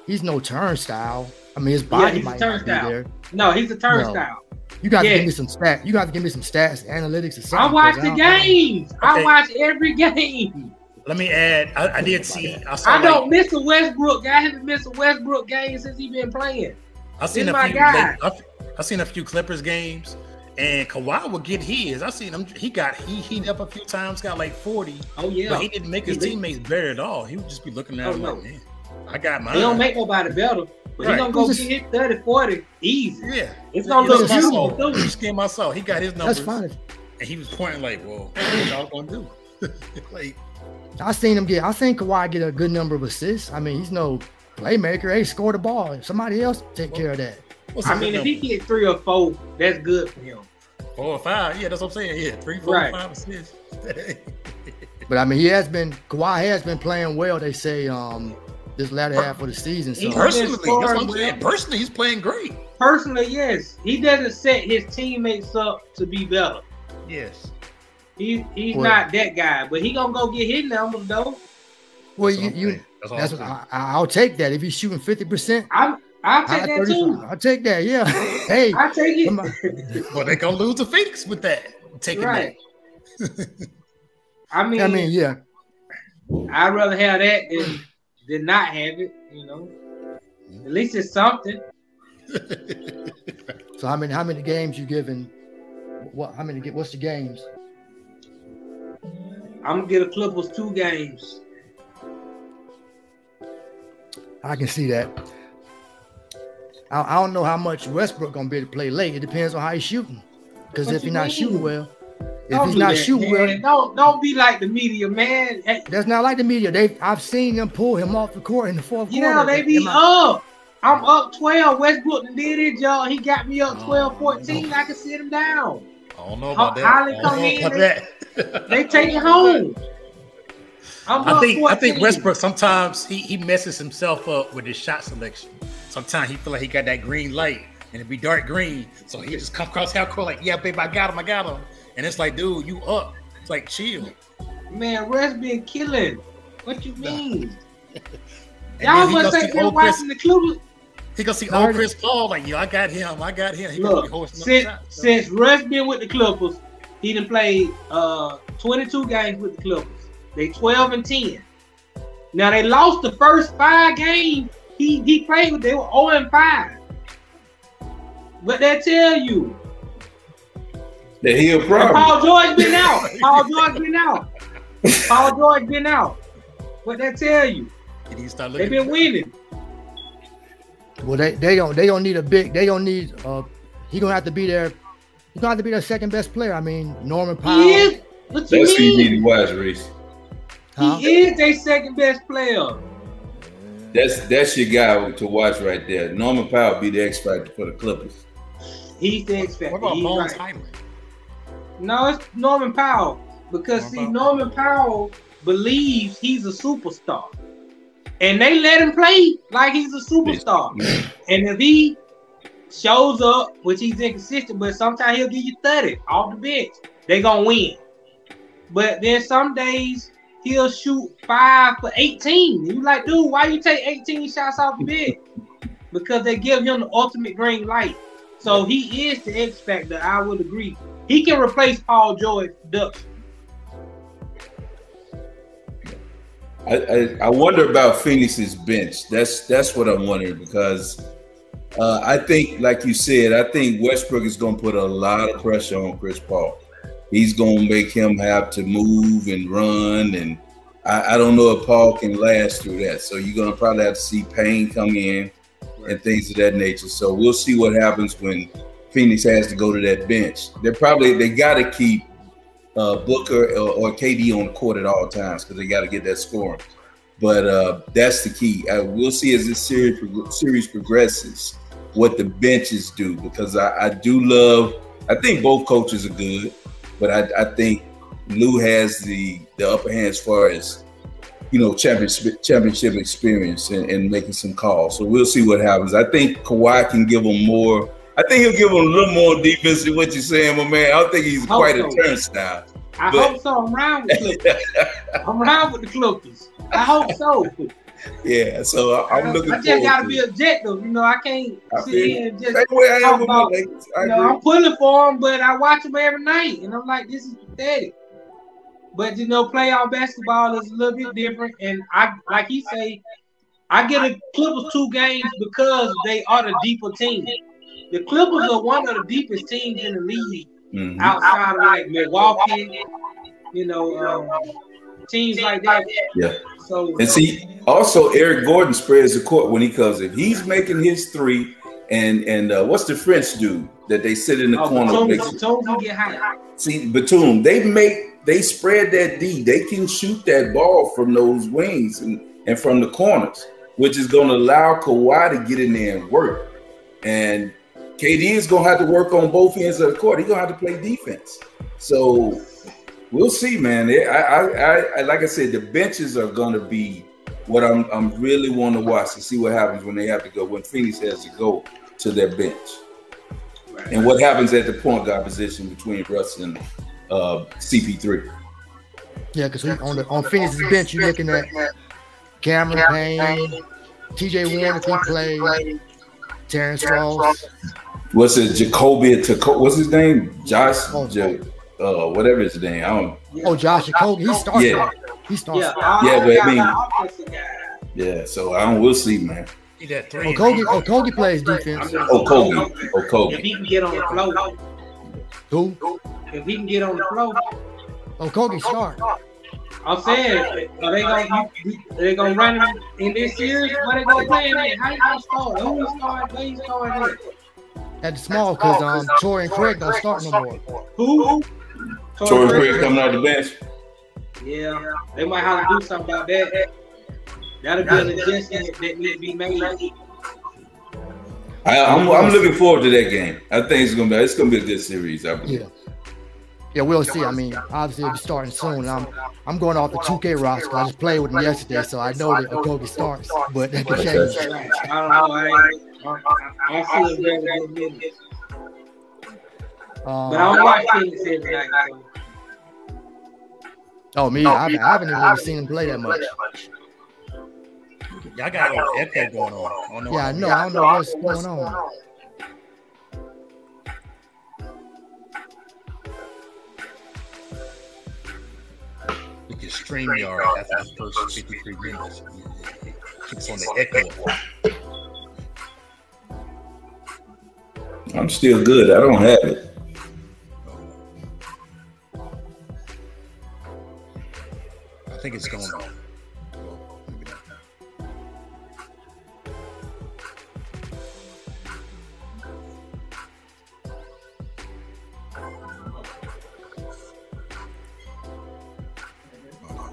he's no turnstile. I mean his body yeah, might turnstile. be there. No, he's a turnstile. No. You got to give me some stats. You got to give me some stats, analytics, or something. I watch the games. I watch every game. Let me add. I, I did see. I, I don't like, miss a Westbrook. I haven't missed a Westbrook game since he been playing. I've seen a few. I've, I've, seen a few Clippers games, and Kawhi will get his. I seen him. He got he heat up a few times. Got like forty. Oh yeah. But he didn't make his teammates better at all. He would just be looking at oh, him no. like, man, I got mine. He don't make nobody better. But right. he gonna go just, get hit 30, 40 easy. Yeah. It's gonna look beautiful too. Just get my soul. He got his numbers. That's fine. And he was pointing like, well, what y'all gonna do? like I seen him get I seen Kawhi get a good number of assists. I mean, he's no playmaker. Hey, score the ball. Somebody else take well, care of that. I mean, if he get three or four, that's good for him. Four or five, yeah, that's what I'm saying. Yeah, three, four, right. five assists. but I mean, he has been Kawhi has been playing well. They say um this latter half of the season. So personally, that's what I'm saying. Personally, he's playing great. Personally, yes, he doesn't set his teammates up to be better. Yes, he he's well, not that guy, but he gonna go get his numbers though. Well, you you that's, that's what I, will take that if he's shooting fifty percent. I'm I'll take that too. I'll take that. Yeah. hey, I take it. well, they gonna lose the Phoenix with that. Taking right. that. I mean, I mean, yeah. I'd rather have that than than not have it. You know, mm-hmm. at least it's something. so how many how many games you giving? What how many? Get what's the games? I'm gonna get a Clippers two games. I can see that. I, I don't know how much Westbrook gonna be able to play late. It depends on how he's shooting. Because if he's not shooting well, if don't he's not that, shooting man. well, don't don't be like the media, man. That's not like the media. They I've seen them pull him off the court in the fourth yeah, quarter. Yeah, they be up. I'm up 12. Westbrook did it, y'all. He got me up 12, 14. I can sit him down. I don't know about that. Holly come in, they, they take it home. I'm i think 14. I think Westbrook sometimes he, he messes himself up with his shot selection. Sometimes he feel like he got that green light and it be dark green, so he just come across half court like, yeah, babe, I got him, I got him, and it's like, dude, you up? It's like chill. Man, West been killing. What you mean? Y'all must say been watching the Clippers. He gonna see old Chris Paul like, yo, I got him, I got him. He Look, since since Russ been with the Clippers, he done played uh 22 games with the Clippers. They 12 and 10. Now they lost the first five games he he played with. They were 0 and 5. But they tell you that he a problem. Paul George been out. Paul George been out. Paul George been out. What they tell you? They been winning. Well, they, they don't they don't need a big they don't need uh he gonna have to be there. He's gonna have to be their second best player. I mean Norman Powell. He is. What you That's mean? who you need to watch, Reese. Huh? He is their second best player. That's that's your guy to watch right there. Norman Powell be the X factor for the Clippers. He's the X factor. What about Bones right. No, it's Norman Powell because Norman see, Powell. Norman Powell believes he's a superstar, and they let him play like he's a superstar. and if he shows up, which he's inconsistent, but sometimes he'll give you thirty off the bench, they gonna win. But then some days he'll shoot five for 18. And you like, dude, why you take 18 shots off the bench? because they give him the ultimate green light. So he is the X factor. I would agree. He can replace Paul George production. I, I, wonder about Phoenix's bench. That's that's what I'm wondering because uh, I think, like you said, I think Westbrook is going to put a lot of pressure on Chris Paul. He's going to make him have to move and run, and I, I don't know if Paul can last through that. So you're going to probably have to see Payne come in and things of that nature. So we'll see what happens when Phoenix has to go to that bench. They probably they got to keep uh, Booker or, or, KD on the court at all times because they got to get that scoring. But uh, that's the key. Uh, we'll see as this series series progresses what the benches do because I, I do love. I think both coaches are good, but I, I think Lue has the the upper hand as far as you know championship championship experience and, and, making some calls. So we'll see what happens. I think Kawhi can give them more. I think he'll give them a little more defense than what you're saying, my man. I don't think he's quite so. a turnstile. I but, hope so. I'm around with the Clippers. I'm around with the Clippers. I hope so. Yeah, so I, am looking. I just gotta be objective, you know. I can't I sit here and just talk about. Like, you know, I'm pulling for him, but I watch him every night, and I'm like, this is pathetic. But you know, playoff basketball is a little bit different, and I like he say, I get a Clippers two games because they are the deeper team. The Clippers are one of the deepest teams in the league, mm-hmm. outside of like Milwaukee, you know, um, teams like that. Yeah. So and see, also Eric Gordon spreads the court when he comes in. He's making his three, and and uh, what's the French dude that they sit in the oh, corner? Batum, makes Batum get high. See, Batum, they make they spread that D. They can shoot that ball from those wings and, and from the corners, which is going to allow Kawhi to get in there and work. And KD is going to have to work on both ends of the court. He's going to have to play defense. So we'll see, man. I, I, I, like I said, the benches are going to be what I'm, I'm really want to watch to see what happens when they have to go when Phoenix has to go to their bench, right. and what happens at the point guard position between Russ and uh, CP3. Yeah, because on the on Phoenix's bench, you're looking at Cameron Payne, T.J. Warren if he plays, Terrence Ross. What's it, Jacoby? What's his name? Josh. Oh, J- uh, whatever his name. I don't. Oh, Josh Okogie. He starts. Yeah. He starts. Yeah, yeah but I mean. Yeah, so I don't. We'll see, man. Okogie, Okogie plays defense. Okogie, Okogie. If he can get on the floor. Who? If he can get on the floor. Okogie start. I'm saying, are they gonna you, they gonna run him in this series? What they gonna play in How you gonna start? Who is starting? Where you starting? At the small, because um, Torrey and Craig don't start no more. Who? Torrey and Craig coming out the bench. Yeah, they might have to do something about that. That'll be an adjustment that needs to be made. I, am I'm, I'm looking forward to that game. I think it's gonna be it's gonna be a good series. I believe. Yeah. Yeah, we'll see. I mean, obviously it'll be starting soon. I'm I'm going off the 2K roster. I just played with him yesterday, so I know that Okogie starts, but that can change. I don't know. I, I, I see a very good minute. Um, but I don't watch Phoenix every night. So. Oh, me? I, I haven't even really seen him play that much. Y'all got a echo going on. I yeah, I know. I don't know what's going on. Look at StreamYard after the first 53 minutes. It keeps on the echo. I'm still good. I don't have it. I think it's going on.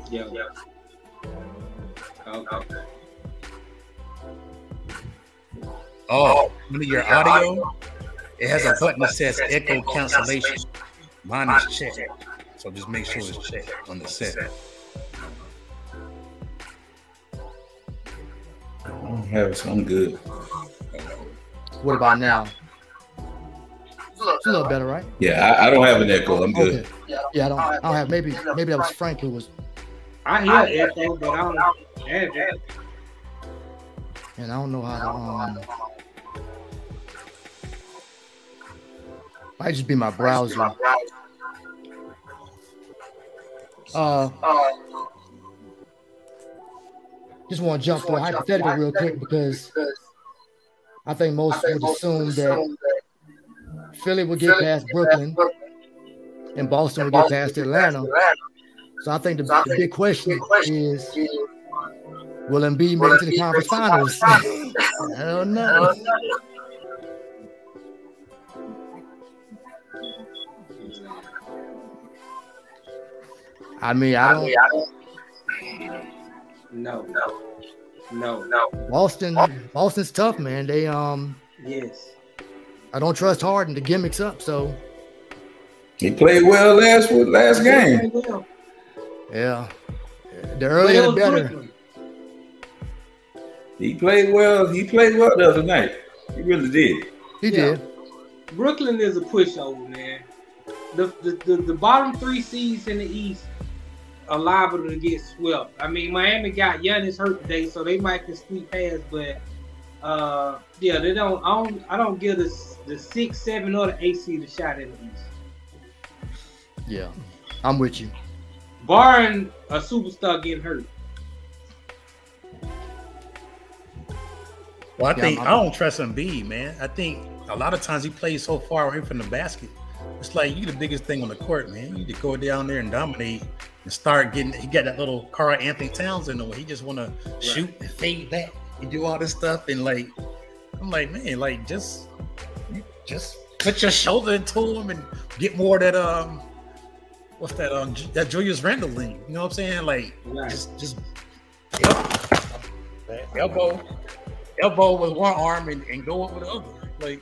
Yeah. Oh, yeah. Okay. Oh, under your audio, it has a button that says echo cancellation. Mine is checked. So just make sure it's checked on the set. I don't have it, so I'm good. What about now? It's a little better, right? Yeah, I, I don't have an echo. I'm good. Okay. Yeah, I don't. I don't have. Maybe maybe that was Frank who was. I hear echo, but I don't have it. And I don't know how to. Um, might just be my browser. Uh, just want to jump to a hypothetical real quick because I think most would assume that Philly would get past Brooklyn and Boston would get past Atlanta. So I think the, the big question is will Embiid make it to the conference finals? I don't know. I mean, I don't. No, no, no, no. Boston, Boston's tough, man. They um. Yes. I don't trust Harden. The gimmicks up, so. He played well last last game. Yeah, the earlier the better. He played well. He played well the other night. He really did. He yeah. did. Brooklyn is a pushover, man. The, the the, the bottom three seeds in the East are liable to get swept. I mean, Miami got Giannis hurt today, so they might can squeak past, but uh, yeah, they don't. I don't. I don't give the the six, seven, or the eight seed a shot in the East. Yeah, I'm with you. Barring a superstar getting hurt. Well, I yeah, think I'm, I'm, I do not trust Embiid, man. I think a lot of times he plays so far away from the basket. It's like you the biggest thing on the court, man. You need to go down there and dominate and start getting. He got that little Karl-Anthony Towns in the way. He just want right. to shoot and fade back and do all this stuff. And like, I'm like, man, like just, just put your shoulder into him and get more that um, what's that um that Julius Randle lean. You know what I'm saying? Like, right. just just elbow elbow with one arm and, and go up with the other. Like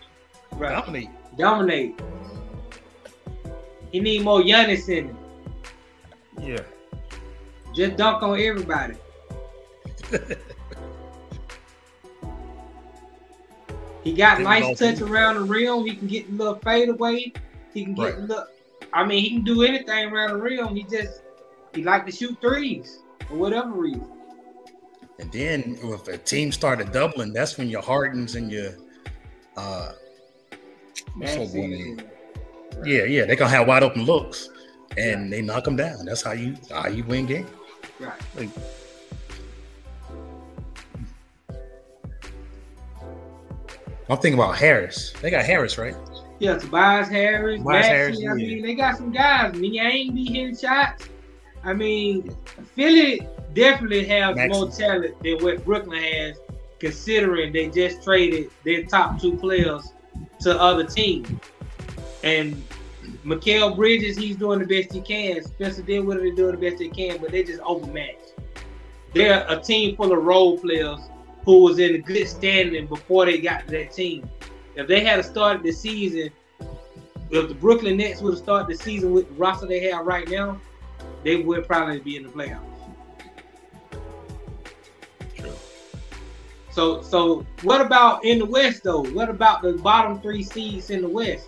right. dominate. Dominate. He need more Giannis in him. Yeah. Just dunk on everybody. he got nice touch around the rim. He can get a little fade away. He can get right. a little. I mean, he can do anything around the rim. He just he like to shoot threes for whatever reason. And then if a team started doubling, that's when your Hardens and your uh yeah, yeah, they gonna have wide open looks and they knock them down. That's how you how you win games. Right. Like, I'm thinking about Harris. They got Harris, right? Yeah, Tobias Harris. Tobias Harris. I yeah. mean, they got some guys. I mean, you ain't be hitting shots. I mean, Philly definitely have more talent than what Brooklyn has, considering they just traded their top two players to other teams. And Mikal Bridges, he's doing the best he can. Spencer Dinwiddie is doing the best they can, but they just overmatched. They're a team full of role players who was in good standing before they got to that team. If they had started the season, if the Brooklyn Nets would have started the season with the roster they have right now, they would probably be in the playoffs. True. So, so what about in the West though? What about the bottom three seeds in the West?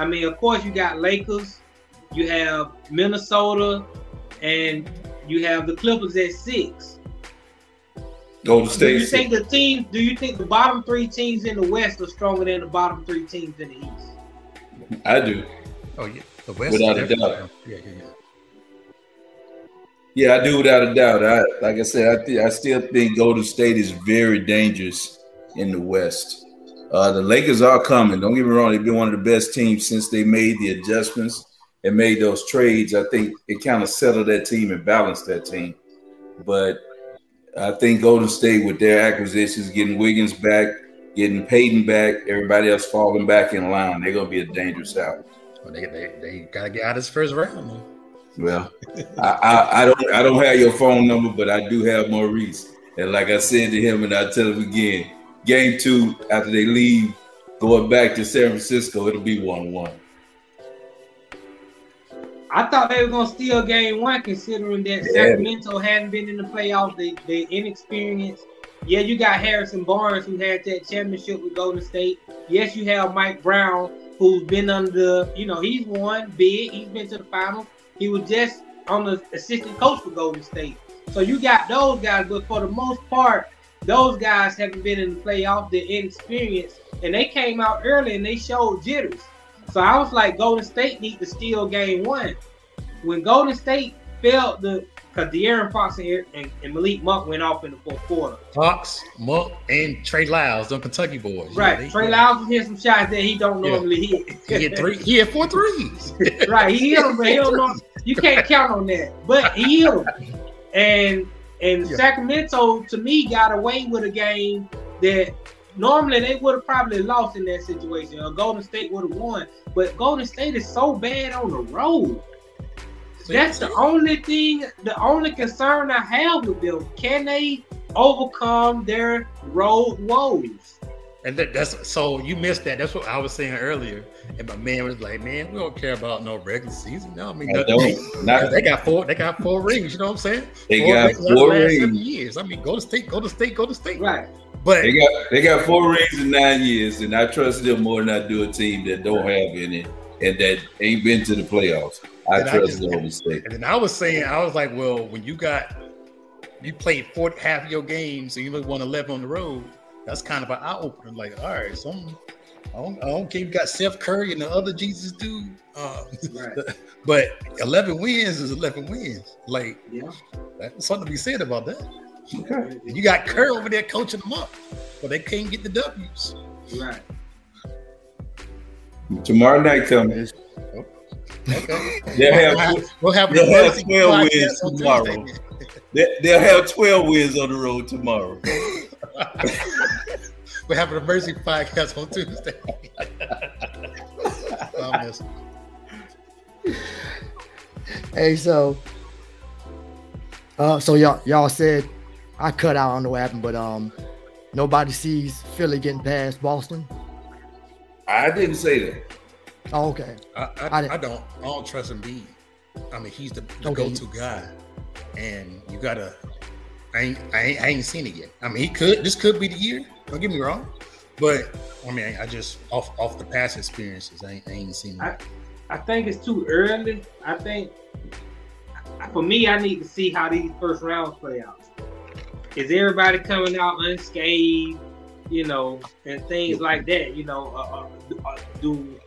I mean, of course, you got Lakers, you have Minnesota, and you have the Clippers at six. Golden State. Do you think the team? Do you think the bottom three teams in the West are stronger than the bottom three teams in the East? I do. Oh yeah, the West. Without a doubt. Yeah, yeah, yeah. Yeah, I do without a doubt. I like I said, I th- I still think Golden State is very dangerous in the West. Uh, the Lakers are coming. Don't get me wrong; they've been one of the best teams since they made the adjustments and made those trades. I think it kind of settled that team and balanced that team. But I think Golden State, with their acquisitions, getting Wiggins back, getting Payton back, everybody else falling back in line, they're gonna be a dangerous out. Well, they, they, they gotta get out of this first round. Well, I, I, I don't I don't have your phone number, but I do have Maurice. And like I said to him, and I tell him again, game two after they leave, going back to San Francisco, it'll be one one. I thought they were gonna steal game one, considering that yeah. Sacramento hadn't been in the playoffs. They they inexperienced. Yeah, you got Harrison Barnes who had that championship with Golden State. Yes, you have Mike Brown who's been under, you know, he's won big. He's been to the finals. He was just on the assistant coach for Golden State. So you got those guys, but for the most part, those guys haven't been in the playoff. They're inexperienced, and they came out early and they showed jitters. So I was like, Golden State need to steal game one. When Golden State failed the, because De'Aaron Fox and, and, and, Malik Monk went off in the fourth quarter. Fox, Monk, and Trey Lyles, the Kentucky boys. Right. Yeah, they, Trey. Lyles hit some shots that he don't normally yeah. hit. he hit three. He hit four threes. right. He hit them, but he don't know. You can't count on that. But he hit them. And and yeah. Sacramento, to me, got away with a game that normally they would have probably lost in that situation. Or Golden State would have won. But Golden State is so bad on the road. That's the only thing, the only concern I have with them. Can they overcome their road woes? And that, that's so you missed that. That's what I was saying earlier. And my man was like, "Man, we don't care about no regular season. No, I mean, I don't. Not, they got four. They got four rings. You know what I'm saying? They four got rings four rings. In years. I mean, go to state. Go to state. Go to state. Right. But they got they got four rings in nine years, and I trust them more than I do a team that don't have any and that ain't been to the playoffs. I trust I just, Golden State. And then I was saying, I was like, well, when you got you played four half of your games and you only won eleven on the road, that's kind of an eye opener. Like, all right, so I'm, I don't, I don't care. You got Steph Curry and the other Jesus dude, uh, right. but eleven wins is eleven wins. Like, yeah, that's something to be said about that. Okay. You got Kerr over there coaching them up, but they can't get the W's. Right. Tomorrow night coming. Okay. They'll have, we'll have, they'll have 12 wins tomorrow. They'll have 12 wins on the road tomorrow. we're having a mercy podcast on Tuesday. hey, so uh, so y'all y'all said I cut out. I don't know what happened, but um, nobody sees Philly getting past Boston. I didn't say that. Oh, okay. I, I, I, I don't I don't trust Embiid. I mean, he's the, the okay. go-to guy, and you gotta. I ain't, I ain't I ain't seen it yet. I mean, he could. This could be the year. Don't get me wrong, but I mean, I just off off the past experiences, I ain't, I ain't seen it. I, I think it's too early. I think for me, I need to see how these first rounds play out. Is everybody coming out unscathed? You know, and things like that. You know, uh, uh, do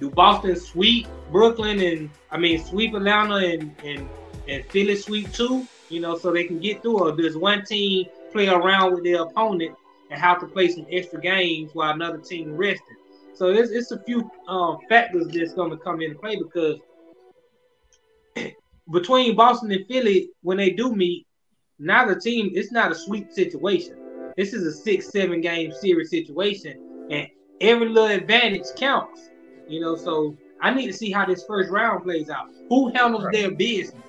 do Boston sweep Brooklyn and I mean sweep Atlanta and and and Philly sweep too? You know, so they can get through. Or does one team play around with their opponent and have to play some extra games while another team resting? So it's, it's a few um, factors that's going to come into play because between Boston and Philly, when they do meet, neither team, it's not a sweep situation. This is a six, seven game series situation, and every little advantage counts. You know, so I need to see how this first round plays out. Who handles right. their business?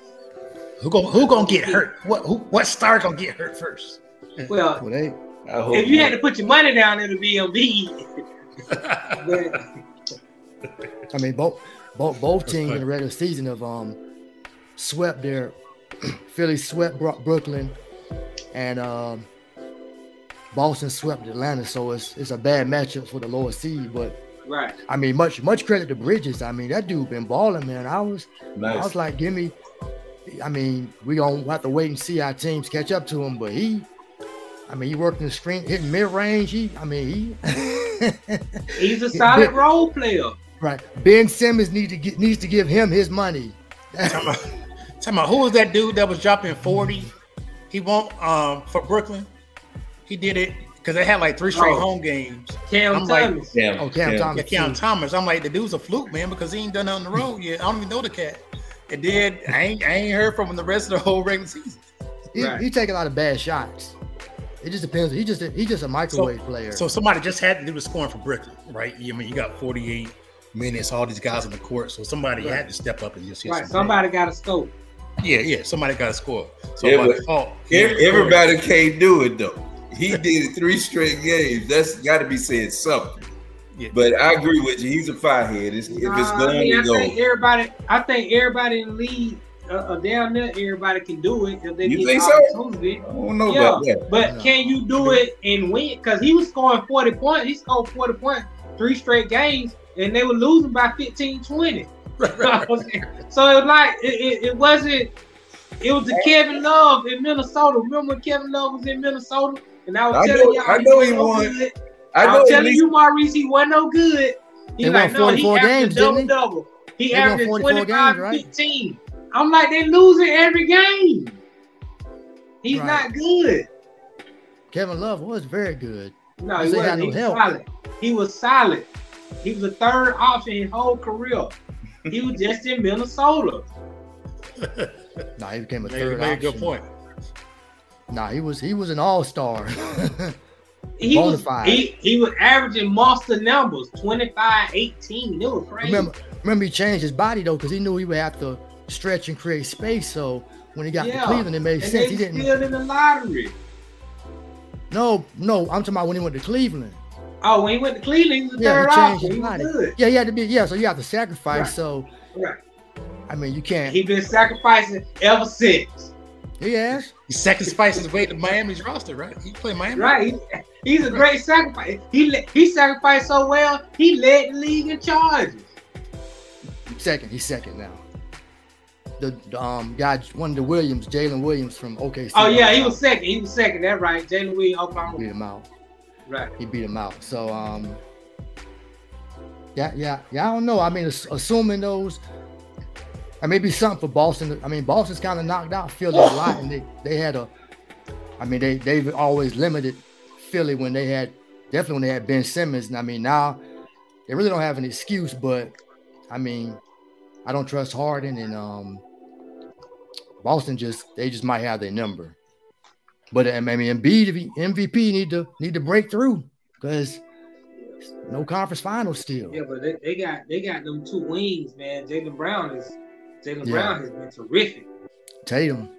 Who gonna who gonna get hurt? What who, what star gonna get hurt first? Well, well they, if you had to put your money down, it'll be Embiid. I mean, both both both teams in the regular season have um swept their Philly swept Brooklyn and um, Boston swept Atlanta, so it's it's a bad matchup for the lower seed. But right, I mean, much much credit to Bridges. I mean, that dude been balling, man. I was nice. I was like, give me. I mean, we gonna have to wait and see how teams catch up to him, but he. I mean, he worked in the screen, hitting mid range. He, I mean, he. he's a solid ben, role player. Right. Ben Simmons needs to get needs to give him his money. Tell me, who was that dude that was dropping 40? He won't um for Brooklyn. He did it because they had like three straight oh. home games. Cam I'm Thomas. Like, Cam, oh, Cam, Cam Thomas. Yeah, Cam Thomas. I'm like, the dude's a fluke, man, because he ain't done nothing on the road yet. I don't even know the cat. And then I ain't, I ain't heard from him the rest of the whole regular season. He, right. he take a lot of bad shots. It just depends. He just he just a microwave so, player. So somebody just had to do the scoring for Brooklyn, right? I mean, you got 48 minutes, all these guys on the court. So somebody right. had to step up and just right. Somebody got to scope. Yeah, yeah. Somebody got to score. So yeah, by default, everybody can't do it though. He did it three straight games. That's got to be saying something. Yeah. But I agree with you. He's a firehead. It's, if it's going I, mean, I go. think everybody. I think everybody in the league uh, uh, down there, everybody can do it if they you get think so? I don't know yeah. about that. But can you do it and win? Because he was scoring 40 points. He scored 40 points three straight games, and they were losing by 15, 20. so it was like it, it, it, wasn't. It was the Kevin Love in Minnesota. Remember when Kevin Love was in Minnesota, and I was I telling know, y'all, I know he, won. Good. I, I was telling least, you, Maurice, he wasn't no good. He they like, no, he averaged double double. He averaged 25, games, right? 15. I'm like, they losing every game. He's right. not good. Kevin Love was very good. No, he wasn't. He was solid. He was solid. He was the third option his whole career. He was just in Minnesota. nah, he became a third made option. a good point. Nah, he was he was an all star. he was he, he was averaging monster numbers 25 18 it was crazy remember remember he changed his body though because he knew he would have to stretch and create space so when he got yeah. to cleveland it made and sense he didn't still in the lottery no no i'm talking about when he went to cleveland oh when he went to cleveland he was yeah, third he option. He was good. yeah he had to be yeah so you have to sacrifice right. so right i mean you can't He's been sacrificing ever since he has. He sacrificed his way to Miami's roster, right? He played Miami. Right. He's a great sacrifice. He he sacrificed so well, he led the league in charges. Second, he's second now. The, the um guy, one of the Williams, Jalen Williams from OKC. Oh yeah, he was second. He was second. That right. Jalen Williams, Oklahoma. Beat him out. Right. He beat him out. So um. Yeah, yeah, yeah. I don't know. I mean, assuming those and maybe something for Boston. I mean, Boston's kind of knocked out Philly a lot, and they they had a. I mean, they they've always limited Philly when they had definitely when they had Ben Simmons. And I mean, now they really don't have an excuse. But I mean, I don't trust Harden and um, Boston. Just they just might have their number. But I mean, Embiid MVP need to need to break through because no conference finals still. Yeah, but they, they got they got them two wings, man. Jaylen Brown is Jaylen yeah. Brown has been terrific. Tatum.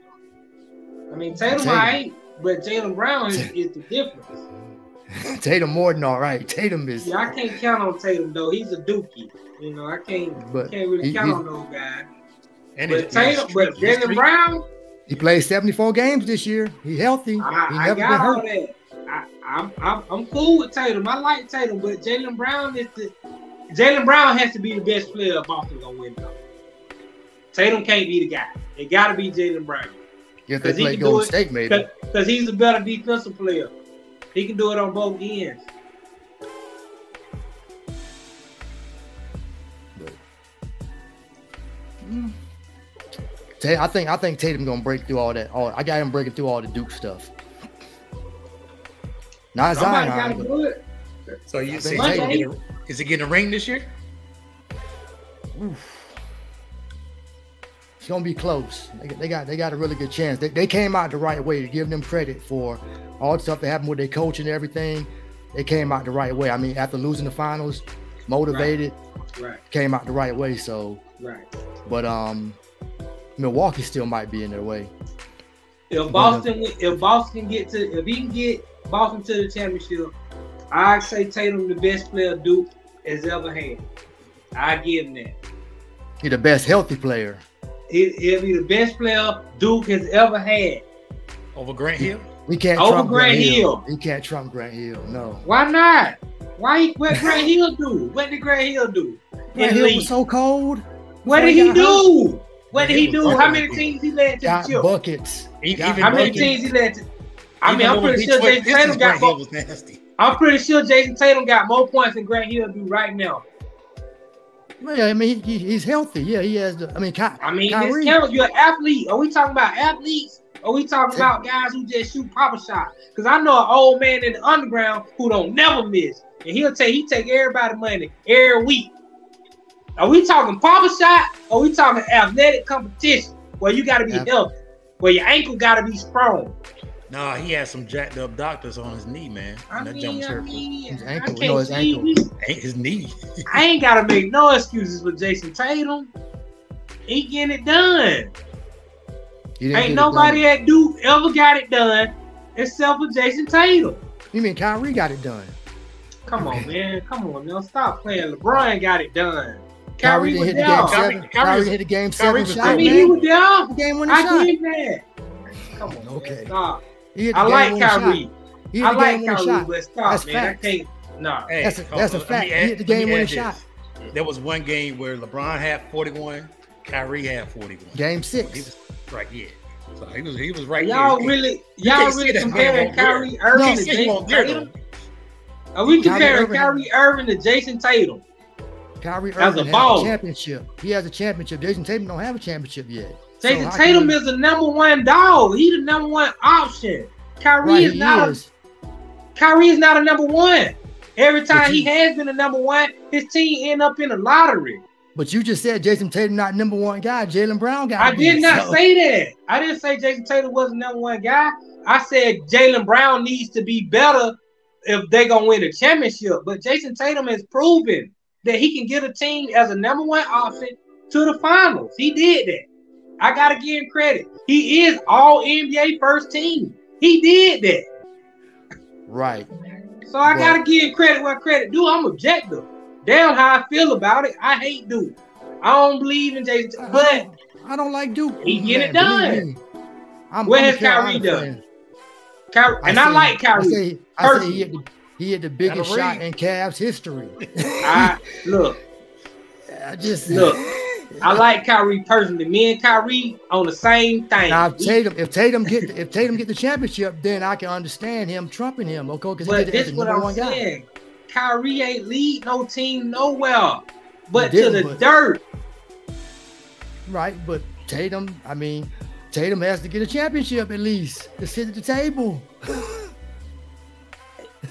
I mean, Tatum, Tatum. I ain't, but Jaylen Brown is, is the difference. Tatum more than all right. Tatum is. Yeah, I can't count on Tatum though. He's a dookie. You know, I can't but can't really he, count on those guys. And but Tatum, but Jaylen Brown. He played 74 games this year. He healthy. I, he never I got all that. I, I'm, I'm I'm cool with Tatum. I like Tatum, but Jaylen Brown is the Jaylen Brown has to be the best player Boston gonna win though. Tatum can't be the guy. It got to be Jaylen Brown. If they play Golden State, maybe. Because he's a better defensive player. He can do it on both ends. Mm. I think I think Tatum gonna break through all that. All I got him breaking through all the Duke stuff. Not Zion. So you say is he getting a ring this year? Oof gonna be close. They, they, got they got a really good chance. They, they came out the right way to give them credit for all the stuff that happened with their coach and everything. They came out the right way. I mean, after losing the finals, motivated, right. right. came out the right way. So, right. But um, Milwaukee still might be in their way. If Boston, but, if Boston get to, if he can get Boston to the championship, I'd say Tatum the best player Duke has ever had. I give him that. He's the best healthy player he, will be the best player Duke has ever had. Over Grant Hill? We can't over Grant, Grant Hill. Hill. We can't trump Grant Hill. No. Why not? Why? What Grant Hill do? What did Grant Hill do? Grant Hill was so cold. What did he do? What did he do? How many teams he led to got the chip? buckets. How many teams he led to? I mean, I'm pretty sure Jayson Tatum got more. I'm pretty sure Jayson Tatum got more points than Grant Hill do right now. Yeah, I mean he, he's healthy. Yeah, he has. The, I mean, Ky- I mean, Kyrie. you're an athlete. Are we talking about athletes? Are we talking about guys who just shoot proper shots? Because I know an old man in the underground who don't never miss, and he'll take he take everybody money every week. Are we talking proper shot? Or are we talking athletic competition where you got to be healthy, where your ankle got to be strong? Nah, he had some jacked up doctors on his knee, man. I that mean, I mean, his ankle, no, his ankle, ain't his knee. I ain't gotta make no excuses for Jayson Tatum. He getting it done. Ain't nobody at Duke ever got it done except for Jayson Tatum. You mean Kyrie got it done? Come on, man. Come on, now. Stop playing. LeBron got it done. Kyrie, Kyrie hit the game seven. Kyrie, Kyrie hit the game seven shot. I mean, man. he was down. Game winning shot. I get that. Come on, okay. Man. Stop. I like Kyrie. I like Kyrie, shot. but stop, that's man. Fact. I can't. Nah, hey, that's a, that's a fact. Add, he hit the game winning shot. There was one game where LeBron had 41, Kyrie had 41. Game six. Was, right, yeah. So he was he was right y'all there. Really, y'all really comparing Kyrie Irving to Jayson Tatum? Are we comparing Kyrie Irving to Jayson Tatum? Kyrie Irving has a championship. He has a championship. Jayson Tatum don't have a championship yet. Jayson so Tatum is the number one dog. He's the number one option. Kyrie right, is not. Is. A, Kyrie is not a number one. Every time you, he has been a number one, his team end up in the lottery. But you just said Jayson Tatum not number one guy. Jaylen Brown got. I did not so. say that. I didn't say Jayson Tatum was the number one guy. I said Jaylen Brown needs to be better if they're gonna win a championship. But Jayson Tatum has proven that he can get a team as a number one option to the finals. He did that. I gotta give him credit. He is all NBA first team. He did that. Right. So I but, gotta give him credit where credit due. I'm objective. Damn how I feel about it. I hate Duke. I don't believe in Jayson, but I don't like Duke. He get it done. I'm, Where I'm has Kyrie done? Kyrie, and I, I like Kyrie. I say, I say he, had the, he had the biggest shot in Cavs history. I look. I just look. I like Kyrie personally. Me and Kyrie on the same thing. Now, if Tatum, if Tatum get if Tatum get the championship, then I can understand him trumping him. Okay, because but this what I'm saying. Guy. Kyrie ain't lead no team nowhere, but to the but, dirt. Right, but Tatum. I mean, Tatum has to get a championship at least to sit at the table.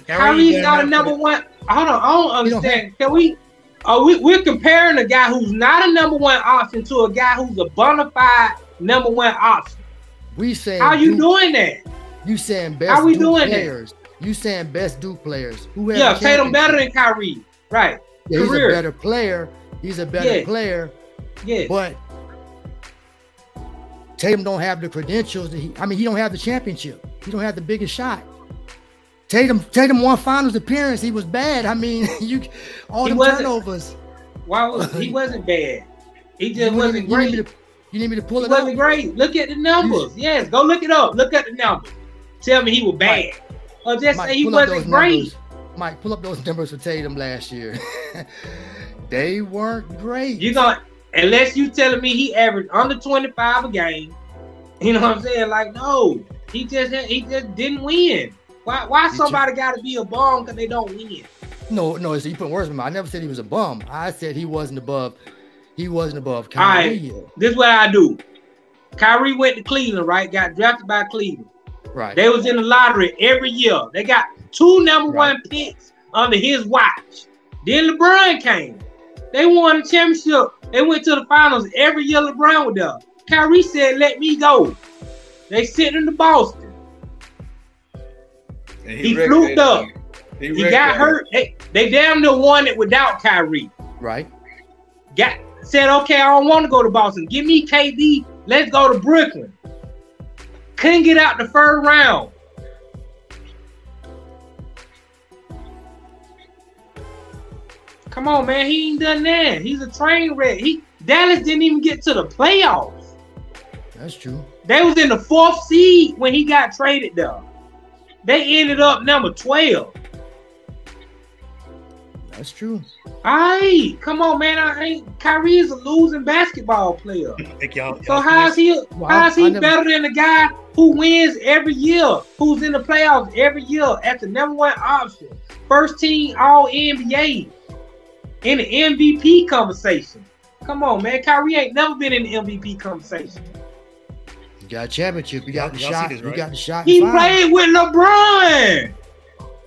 Kyrie's not a number one. Hold on, I don't understand. Can we? Uh, we, we're comparing a guy who's not a number one option to a guy who's a bona fide number one option. We saying how you doing that? You saying best? How we doing players? That? You saying best Duke players? Who yeah, Tatum better than Kyrie, right? Yeah, he's a better player. He's a better yeah. player. Yeah, but Tatum don't have the credentials. He, I mean, he don't have the championship. He don't have the biggest shot. Tatum Tatum won finals appearance. He was bad. I mean, you all the turnovers. Why was he wasn't bad? He just you wasn't great. You need, to, you need me to pull he it wasn't great. Look at the numbers. Yes, go look it up. Look at the numbers. Tell me he was bad. Mike, or just Mike, say he wasn't great. Numbers. Mike, pull up those numbers for Tatum last year. they weren't great. You got unless you telling me he averaged under 25 a game. You know what I'm saying? Like, no, he just he just didn't win. Why why somebody got to be a bum because they don't win? No, no, you put words in my. I never said he was a bum. I said he wasn't above. He wasn't above Kyrie. All right, this is what I do. Kyrie went to Cleveland, right? Got drafted by Cleveland. Right. They was in the lottery every year. They got two number right. one picks under his watch. Then LeBron came. They won the championship. They went to the finals every year. LeBron was there. Kyrie said, "Let me go." They sent him to Boston he, he fluked up. He, he got hurt. They, they damn near won it without Kyrie. Right. Got said, okay, I don't want to go to Boston. Give me KD. Let's go to Brooklyn. Couldn't get out the first round. Come on, man. He ain't done that. He's a train wreck. He Dallas didn't even get to the playoffs. That's true. They was in the fourth seed when he got traded there. They ended up number 12. That's true. Hey, come on, man. I ain't Kyrie is a losing basketball player. Thank y'all. So how's he well, how's he never, better than the guy who wins every year, who's in the playoffs every year at the number one option, first team all NBA in the MVP conversation? Come on, man. Kyrie ain't never been in the MVP conversation got a championship. You got the shot. This, right? You got the shot. He played with LeBron.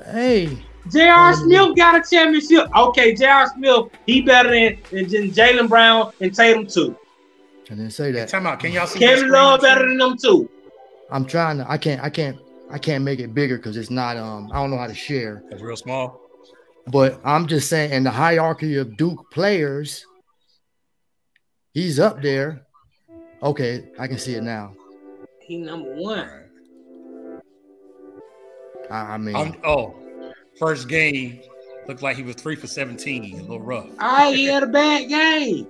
Hey. J.R. Smith got a championship. Okay, J.R. Smith, he better than, than Jaylen Brown and Tatum too. I didn't say that. Time out. Can y'all see Kevin Love better than them too? I'm trying to. I can't. I can't. I can't make it bigger because it's not. Um. I don't know how to share. It's real small. But I'm just saying, in the hierarchy of Duke players, he's up there. Okay, I can see it now. He number one. I mean, oh, first game looked like he was three for seventeen, a little rough. I he had a bad game.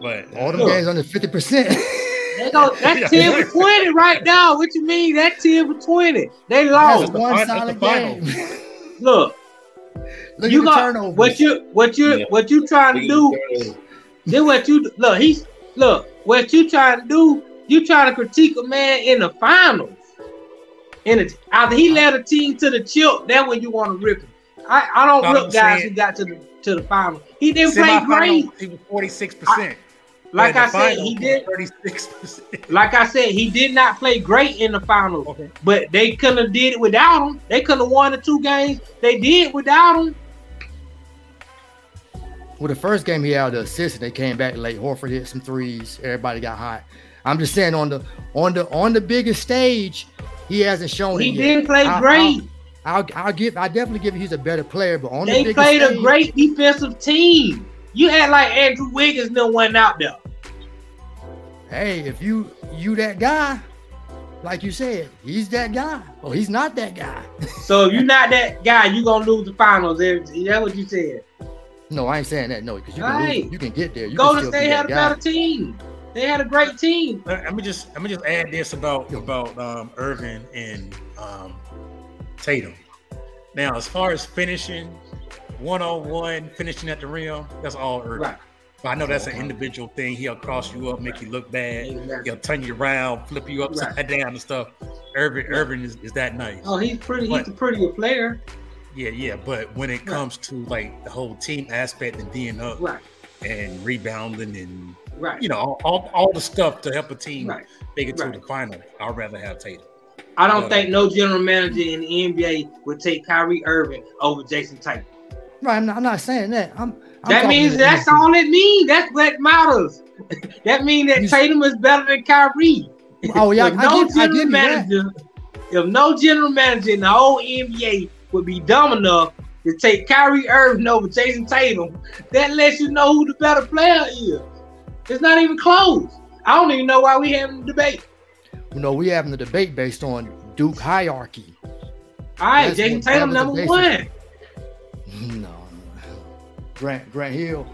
But all the games under fifty percent. that's yeah. 10 for 20 right now. What you mean? That's 10 for 20. They lost. one the, solid game. Look, look you got what you what you yeah. what you trying to do. Then what you look, he's look, what you trying to do you try to critique a man in the finals. In the, after he led a team to the chip, that's when you want to rip him. I, I don't rip guys saying, who got to the to to the final. He didn't play great. He was forty six percent. Like I said, he did. Thirty-six percent. Like I said, he did not play great in the finals. Okay. But they couldn't have did it without him. They couldn't have won the two games they did without him. Well, the first game he had the assist, they came back late. Horford hit some threes. Everybody got hot. I'm just saying on the on the on the biggest stage, he hasn't shown. He didn't play I, great. I'll, I'll, I'll, give. I definitely give. He's a better player, but on they the played stage, a great defensive team. You had like Andrew Wiggins, no one out there. Hey, if you you that guy, like you said, he's that guy. Or he's not that guy. so if you're not that guy, you're gonna lose the finals. Is that what you said? No, I ain't saying that. No, because you can lose, you can get there. You Golden State had a better team. They had a great team. Let me just let me just add this about about um, Irving and um, Tatum. Now, as far as finishing one on one, finishing at the rim, that's all Irving. Right. But I know that's an individual thing. He'll cross you up, make you look bad. Exactly. He'll turn you around, flip you upside right. down and stuff. Irving, right. Irving is, is that nice. Oh, he's pretty. But, he's a prettier player. Yeah, yeah, but when it comes right. to like the whole team aspect and being up right. and rebounding and right. you know all, all, all, the stuff to help a team right. make it to the final, I'd rather have Tatum. I don't but, think no general manager in the NBA would take Kyrie Irving over Jayson Tatum. Right, I'm not, I'm not saying that. I'm. I'm that means that's all it means. That's what matters. that means that Tatum is better than Kyrie. Oh yeah, if I, no I general manager, if no general manager in the whole NBA would be dumb enough to take Kyrie Irving over Jayson Tatum, that lets you know who the better player is. It's not even close. I don't even know why we having a debate. You know, we having the debate based on Duke hierarchy. All right, Jayson Tatum number one. No, Grant Grant Hill.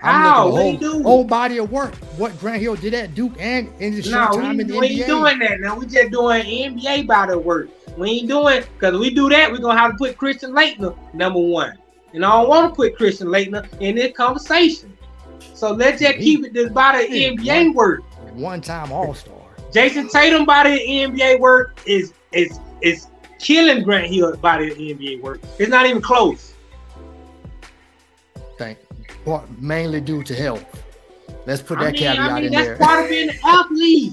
How? What whole, do? whole body of work. What Grant Hill did at Duke and in his no, short time we, in the we NBA. Ain't doing that now. We just doing NBA body of work. We ain't doing because we do that, we're gonna have to put Christian Laettner number one. And I don't want to put Christian Laettner in this conversation. So let's just keep it this by the NBA work. One time all star. Jayson Tatum by the NBA work is is is killing Grant Hill by the NBA work. It's not even close. Thank mainly due to health. Let's put that I mean, caveat I mean, in that's there. That's part of being an athlete.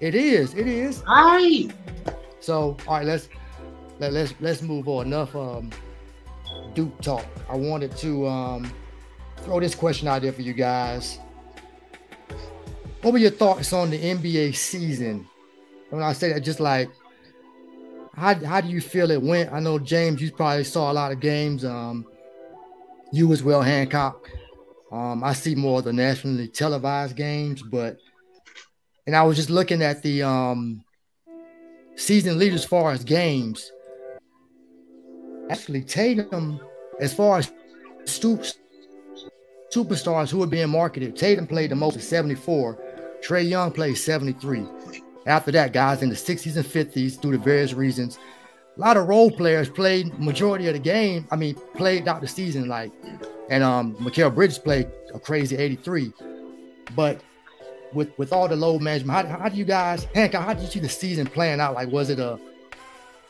It is. It is. All right. So, all right, let's let, let's let's move on. Enough um, Duke talk. I wanted to um, throw this question out there for you guys. What were your thoughts on the NBA season? When I say that, just like how how do you feel it went? I know James, you probably saw a lot of games. Um, you as well, Hancock. Um, I see more of the nationally televised games, but and I was just looking at the um season leaders as far as games. Actually, Tatum, as far as Stoops superstars who are being marketed, Tatum played the most at 74. Trae Young played 73. After that, guys in the 60s and 50s, due to various reasons, a lot of role players played majority of the game. I mean, played out the season, like, and um, Mikal Bridges played a crazy 83. But with with all the load management, how, how do you guys, Hank, how did you see the season playing out? Like, was it a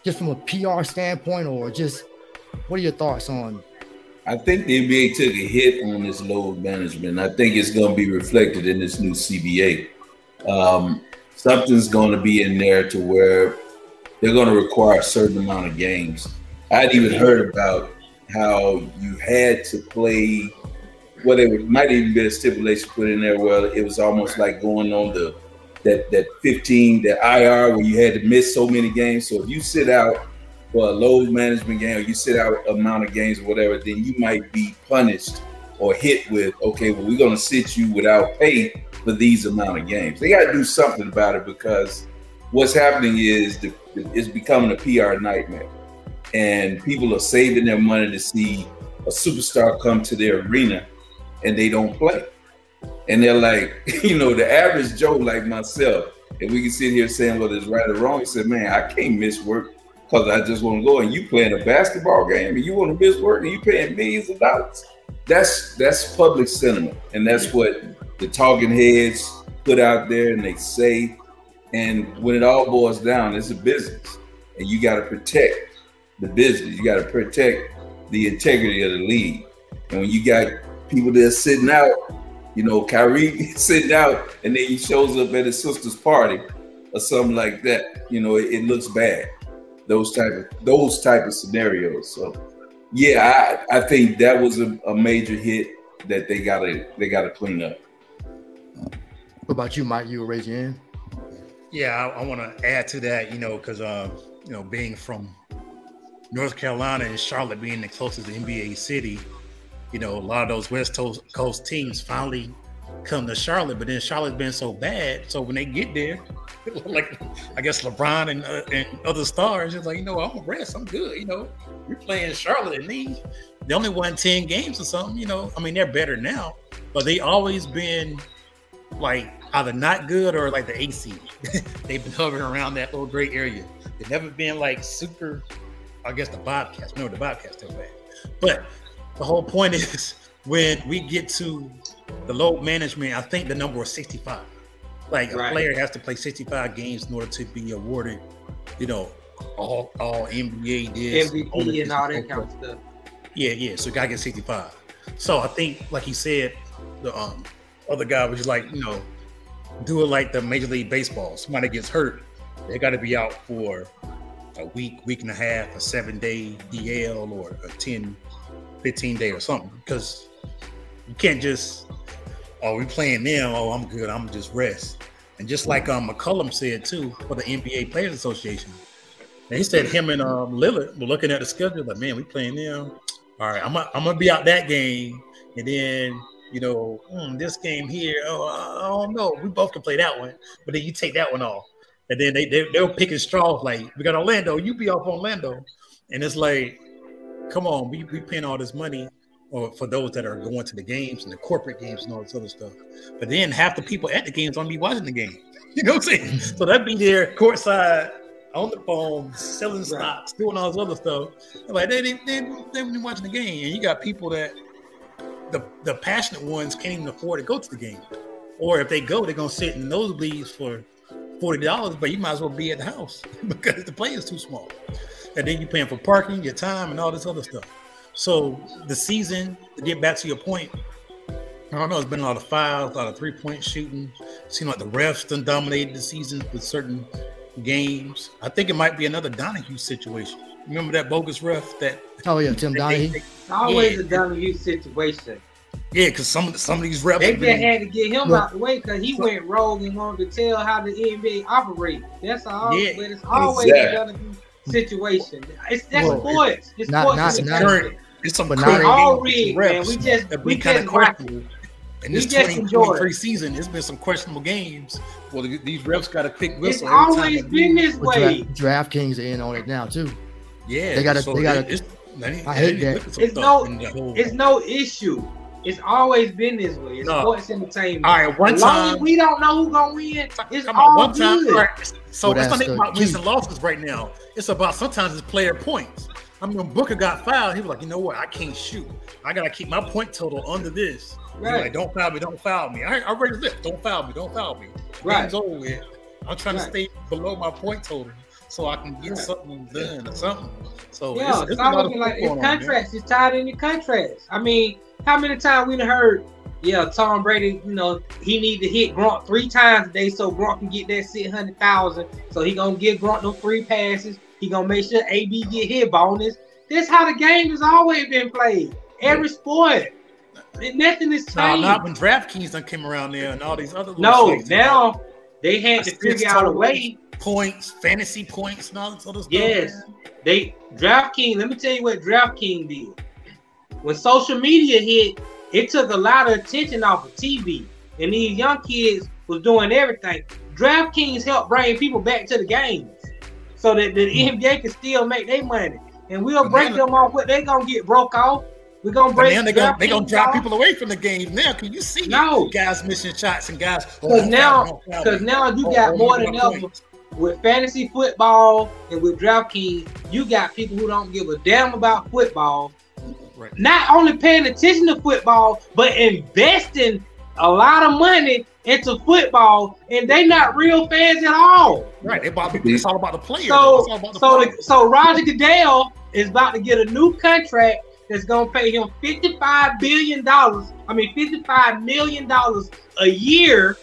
just from a PR standpoint, or just what are your thoughts on? I think the NBA took a hit on this load management. I think it's going to be reflected in this new CBA. Um, something's going to be in there to where they're going to require a certain amount of games. I'd even heard about how you had to play well, it might even be a stipulation put in there where it was almost like going on the that that 15 that IR where you had to miss so many games. So if you sit out for a load management game or you sit out amount of games or whatever, then you might be punished or hit with okay, well we're gonna sit you without pay for these amount of games. They got to do something about it because what's happening is the, it's becoming a PR nightmare, and people are saving their money to see a superstar come to their arena and they don't play. And they're like, you know, the average Joe like myself, and we can sit here saying whether it's right or wrong. He said, man, I can't miss work because I just want to go. And you playing a basketball game and you want to miss work and you paying millions of dollars. That's that's public sentiment. And that's what the talking heads put out there and they say. And when it all boils down, it's a business. And you got to protect the business. You got to protect the integrity of the league. And when you got people that are sitting out, you know, Kyrie sitting out, and then he shows up at his sister's party or something like that, you know, it, it looks bad. Those type of those type of scenarios. So, yeah, I, I think that was a, a major hit that they gotta they gotta clean up. What about you, Mike? You were raising your hand. Yeah, I, I want to add to that, you know, because uh, you know, being from North Carolina and Charlotte being the closest NBA city, you know, a lot of those West Coast teams finally come to Charlotte, but then Charlotte's been so bad. So when they get there, like I guess LeBron and, uh, and other stars, it's like you know I'm a rest, I'm good. You know, you're playing Charlotte and they they only won ten games or something. You know, I mean they're better now, but they always been like either not good or like the AC. They've been hovering around that little gray area. They've never been like super. I guess the Bobcats. Remember the Bobcats still bad, but the whole point is when we get to the load management, I think the number was 65. Like right. a player has to play 65 games in order to be awarded, you know, all all NBA this, MVP and all that kind of stuff. Yeah, yeah. So gotta get 65. So I think, like he said, the um other guy was like, you know, do it like the Major League Baseball. Somebody gets hurt, they got to be out for a week, week and a half, a seven day DL or a 10, 15 day or something. Because you can't just, oh, we playing them. Oh, I'm good. I'm just rest. And just like um, McCollum said too for the NBA Players Association, and he said him and um, Lillard were looking at the schedule like, man, we playing them. All right, I'm, I'm gonna be out that game, and then you know, mm, this game here, oh, I don't know. We both can play that one, but then you take that one off. And then they, they, they were picking straws like, we got Orlando, you be off Orlando. And it's like, come on, we, we paying all this money or for those that are going to the games and the corporate games and all this other stuff. But then half the people at the games don't be watching the game. You know what I'm saying? so that'd be there courtside on the phone, selling stocks, doing all this other stuff. Like they they they they been watching the game, and you got people that the, the passionate ones can't even afford to go to the game. Or if they go, they're gonna sit in nosebleeds for forty dollars, but you might as well be at the house because the play is too small. And then you're paying for parking, your time, and all this other stuff. So the season, to get back to your point, I don't know, it's been a lot of fouls, a lot of three-point shooting. It seems like the refs done dominated the season with certain games. I think it might be another Donaghy situation. Remember that bogus ref that? Oh yeah, Tim Donaghy. It's always yeah. a Donaghy situation. Yeah, because some some of these refs. They just been, had to get him out the way because he went rogue and wanted to tell how the NBA operate. That's all. Yeah, but it's always exactly. A Donaghy situation. It's that's well, sports. It's not, sports. Not, not, it's some but not all rigged, man. We just we just questionable. In this 2023 season, it's been some questionable games. Well, these refs got to pick whistle. It's always been this way. DraftKings are in on it now too. Yeah, they got to. So they got to. I hate that. It's no. It's no issue. It's always been this way. It's no. sports entertainment. All right, one time we don't know who's gonna win. It's Come all on, one good. Time, right. So well, it's not about wins and losses right now. It's about sometimes it's player points. I mean, when Booker got fouled, he was like, you know what? I can't shoot. I gotta keep my point total under this. Right. Like, don't foul me. Don't foul me. I, I raised it. Don't foul me. Don't foul me. Right. Game's over with. I'm trying right. to stay below my point total so I can get right. something done or something. So yeah, it's, it's, it's like it's contracts. it's tied in your contracts. I mean, how many times we have heard? Yeah, Tom Brady. You know, he need to hit Gronk three times a day so Gronk can get that six hundred thousand. So he gonna give Gronk no free passes. He gonna make sure AB get hit bonus. This how the game has always been played. Every sport. Nothing is changed. No, not when DraftKings done came around there and all these other. No, now they had to figure out a way points, fantasy points, and all this other stuff. Yes, they DraftKings. Let me tell you what DraftKings did. When social media hit, it took a lot of attention off of TV, and these young kids was doing everything. DraftKings helped bring people back to the games, so that the NBA mm-hmm. can still make their money, and we'll break them off. What they gonna get broke off. We're gonna break. Now they're gonna, they gonna drive people away from the game now. Can you see no. guys missing shots and guys? Because oh, now, because now you got oh, more than ever with fantasy football and with DraftKings, you got people who don't give a damn about football. Right. Not only paying attention to football, but investing a lot of money into football, and they not real fans at all. Right. About, it's all about the players. So, the so, the, so Roger Goodell is about to get a new contract that's gonna pay him fifty-five billion dollars. I mean, fifty-five million dollars a year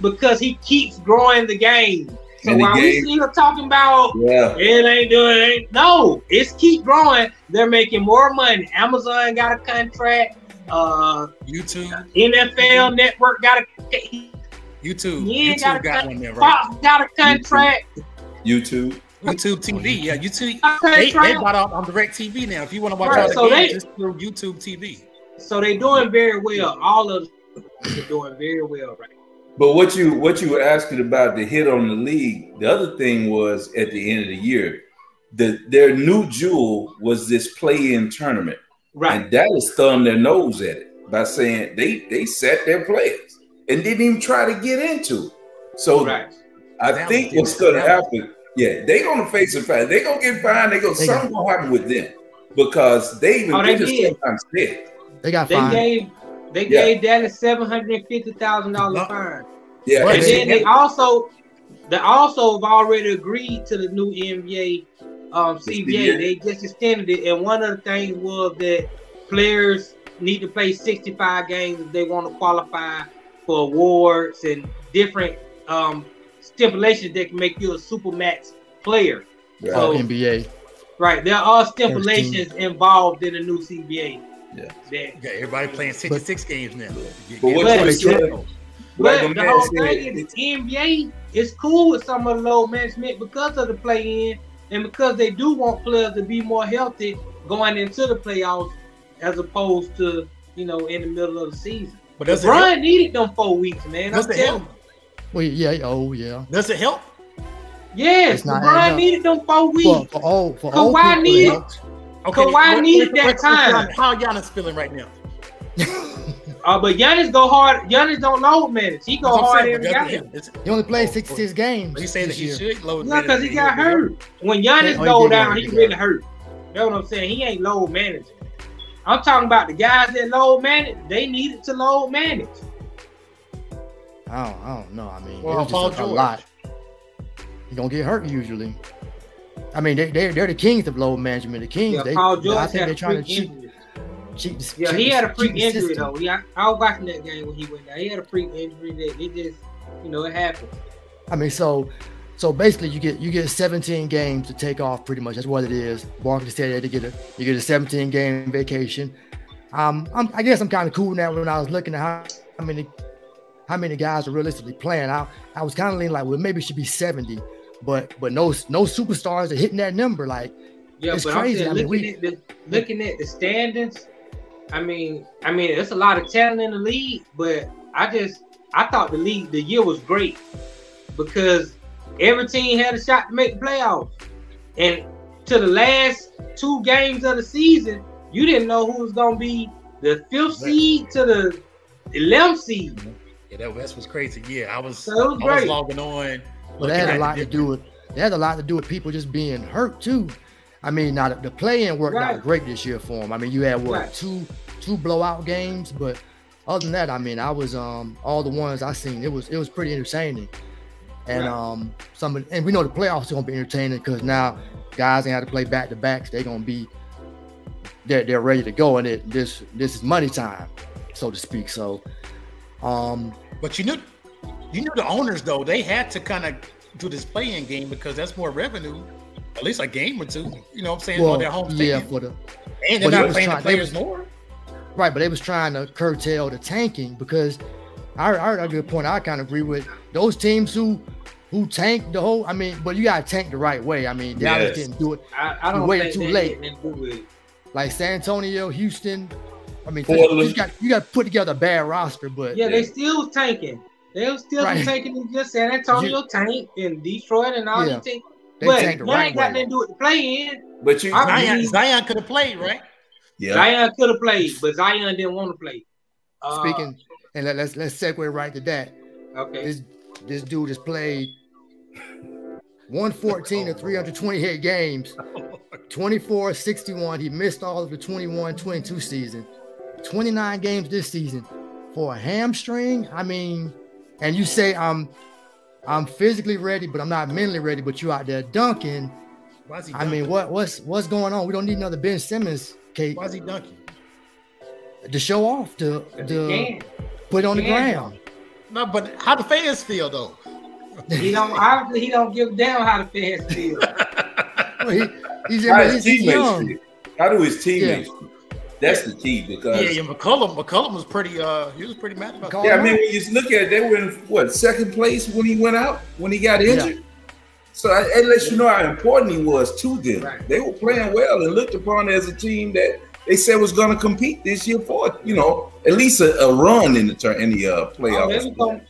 because he keeps growing the game. So while game. we still talking about yeah. it ain't doing it ain't no, it's keep growing. They're making more money. Amazon got a contract. Uh, YouTube, NFL Network got a YouTube. Yeah, YouTube got, got one there, right? Fox got a contract. YouTube. YouTube TV, yeah, YouTube. They, they bought out on Direct TV now. If you want to watch right, all the so games, they, just through YouTube TV. So they doing very well. All of them are doing very well right but what you what you were asking about the hit on the league, the other thing was at the end of the year, the their new jewel was this play-in tournament. Right. And Dallas thumbed their nose at it by saying they they set their players and didn't even try to get into it. So right. I that think what's gonna happen, yeah, they're gonna face a fine. they're gonna get fined, they gonna they something got, gonna happen with them because they even oh, they, just sometimes said they got fined. They gave they yeah. gave Dallas seven hundred and fifty thousand dollar fine. Yeah, and then they also they also have already agreed to the new NBA um, CBA. They just extended it, and one of the things was that players need to play 65 games if they want to qualify for awards and different um, stipulations that can make you a super max player. Yeah. So, NBA. Right, there are stipulations involved in the new CBA. Yeah. That, yeah, everybody playing 66 but, games now. But, what but the whole thing is the NBA is cool with some of the low management because of the play in and because they do want players to be more healthy going into the playoffs as opposed to, you know, in the middle of the season. But does Brian needed them four weeks, man. Does I'm it help? Well, yeah, oh yeah. Does it help? Yes, Brian needed them four weeks. For, for all, for all Kawhi needed. Okay, Kawhi what, needed what, that time. How Giannis feeling right now? Uh, but Giannis go hard. Giannis don't load minutes. He go hard every game. He only played 66 games. He's saying that he should load Yeah, because he got hurt. When Giannis yeah, go down, he really hurt. You know what I'm saying? He ain't load managing. I'm talking about the guys that load manage. They needed to load manage. I don't, I don't know. I mean, well, it's just a, a lot. He gonna get hurt usually. I mean, they, they're, they're the kings of load management. The kings. Yeah, they, Paul George I think they're trying to cheat. Cheat, yeah, he had a freak injury though. Yeah, I, I was watching that game when he went down. He had a freak injury that it just, you know, it happened. I mean, so so basically, you get you get 17 games to take off. Pretty much, that's what it is. Barkley said that to get a you get a 17 game vacation. Um, I'm, i guess I'm kind of cool now. When I was looking at how, how many how many guys are realistically playing, I I was kind of leaning like, well, maybe it should be 70, but but no no superstars are hitting that number. Like, yeah, it's crazy. Saying, I mean, looking, we, at the, looking at the standings, I mean, I mean, it's a lot of talent in the league, but I just I thought the league the year was great because every team had a shot to make the playoffs. And to the last two games of the season, you didn't know who was gonna be the fifth seed to the eleventh seed. Yeah, that West was crazy. Yeah, I was, so was I was logging on. Well, that had a lot to do with that had a lot to do with people just being hurt too. I mean, not the play-in worked right. out great this year for him. I mean, you had what right. two two blowout games, but other than that, I mean, I was um all the ones I seen. It was it was pretty entertaining, and right. um some of, and we know the playoffs are gonna be entertaining because now guys ain't have to play back to backs. They're gonna be they're they're ready to go, and it this this is money time, so to speak. So, um, but you knew you knew the owners though they had to kind of do this play-in game because that's more revenue at least a game or two. You know what I'm saying? Well, on their home yeah, for the and they're not paying trying, the players was, more. Right, but they was trying to curtail the tanking because I, I heard a good point. I kind of agree with those teams who who tank the whole. I mean, but you gotta tank the right way. I mean, Dallas yes. didn't do it. I, I don't waited too late. Like San Antonio, Houston. I mean, you got you got to put together a bad roster, but yeah, yeah. they still tanking. They were still right. tanking in just San Antonio you, tank and Detroit and all yeah. these teams. They but you right ain't got nothing to do with the play in. But you Zion, Zion could have played, right? Yeah. Zion could have played, but Zion didn't want to play. Uh, Speaking, and let, us let's segue right to that. Okay. This this dude has played 114 and 328 games, 24 61. He missed all of the 21 22 season, 29 games this season for a hamstring. I mean, and you say I'm I'm physically ready, but I'm not mentally ready. But you out there dunking. I mean, what what's what's going on? We don't need another Ben Simmons Kate. Why is he dunking? To show off, to, to put on the ground. No, but how the fans feel though? He don't obviously he don't give down how the fans feel. well, he, he's, how he's, he's young. Feel? How do his teammates yeah. That's the key because yeah, yeah, McCollum, McCollum was pretty. Uh, he was pretty mad about. Yeah, I mean, when you look at it, they were in what second place when he went out when he got injured. Yeah. So it lets you know how important he was to them. Right. They were playing well and looked upon as a team that they said was going to compete this year for you know at least a, a run in the turn in the uh, playoffs. Oh,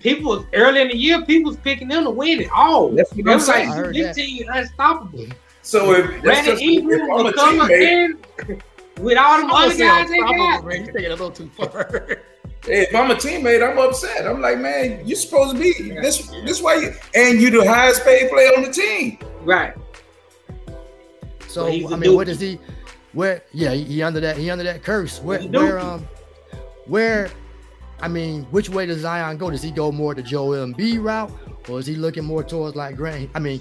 people early in the year, people was picking them to win it all. That's what I'm saying. Like, this team unstoppable. So if that's just, if I'm a teammate, with all them other guys they got. Man, you taking a little too far. if I'm a teammate, I'm upset. I'm like, man, you're supposed to be this. This way, you, and you're the highest paid player on the team. Right. So I mean, what is he? Where? Yeah, he, he, under that. He under that curse. Where? Where? Um. Where? I mean, which way does Zion go? Does he go more the Joe Embiid route, or is he looking more towards like Grant? I mean,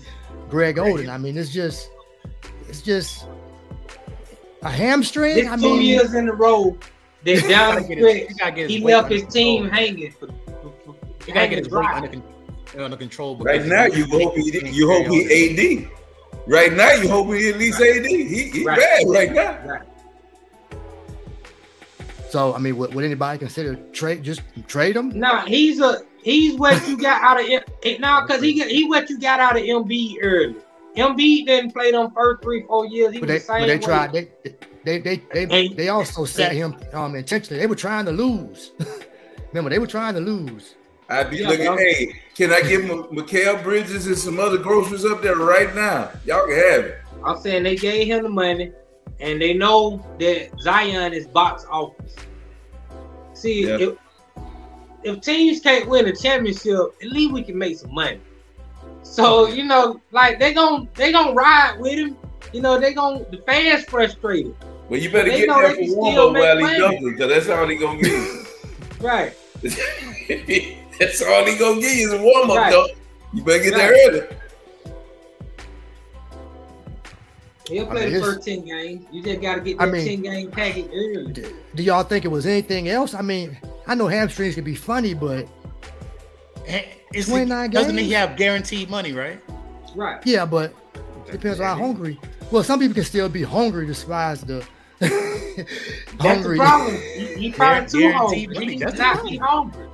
Greg Oden. I mean, it's just, it's just a hamstring. This I two years in a row, they down the stretch. He left his team hanging. For, for, for, he gotta get his weight under, under control. Right now, you hope he you hope he AD. Right now, you hope he at least AD. He, he right. bad right now. Right. So I mean, would, would, anybody consider trade just trade him? Nah, he's a he's what you got out of it now because he he what you got out of Embiid early. Embiid didn't play them first three, four years. He but they, the same they tried. They, they, they, they, they also sat him um, intentionally. They were trying to lose. Remember, they were trying to lose. I'd be yeah, looking. Hey, can I give Mikal Bridges and some other groceries up there right now? Y'all can have it. I'm saying they gave him the money, and they know that Zion is box office. See, if, if teams can't win a championship, at least we can make some money. So you know, like they gon' they gonna ride with him. You know, they gon' the fans frustrated. Well, you better get there for warm up while he dunking, because that's all he gonna get. right. that's all he gonna get is a warm up, right. though. You better get right. there early. He'll play I mean, the first 10 games. You just got to get that I mean, 10 game package early. Do, do y'all think it was anything else? I mean, I know hamstrings can be funny, but is 29 games? Doesn't mean he have guaranteed money, right? Right. Yeah, but it depends on how hungry. Well, some people can still be hungry despite the That's the problem. He, probably too hungry. He's not hungry.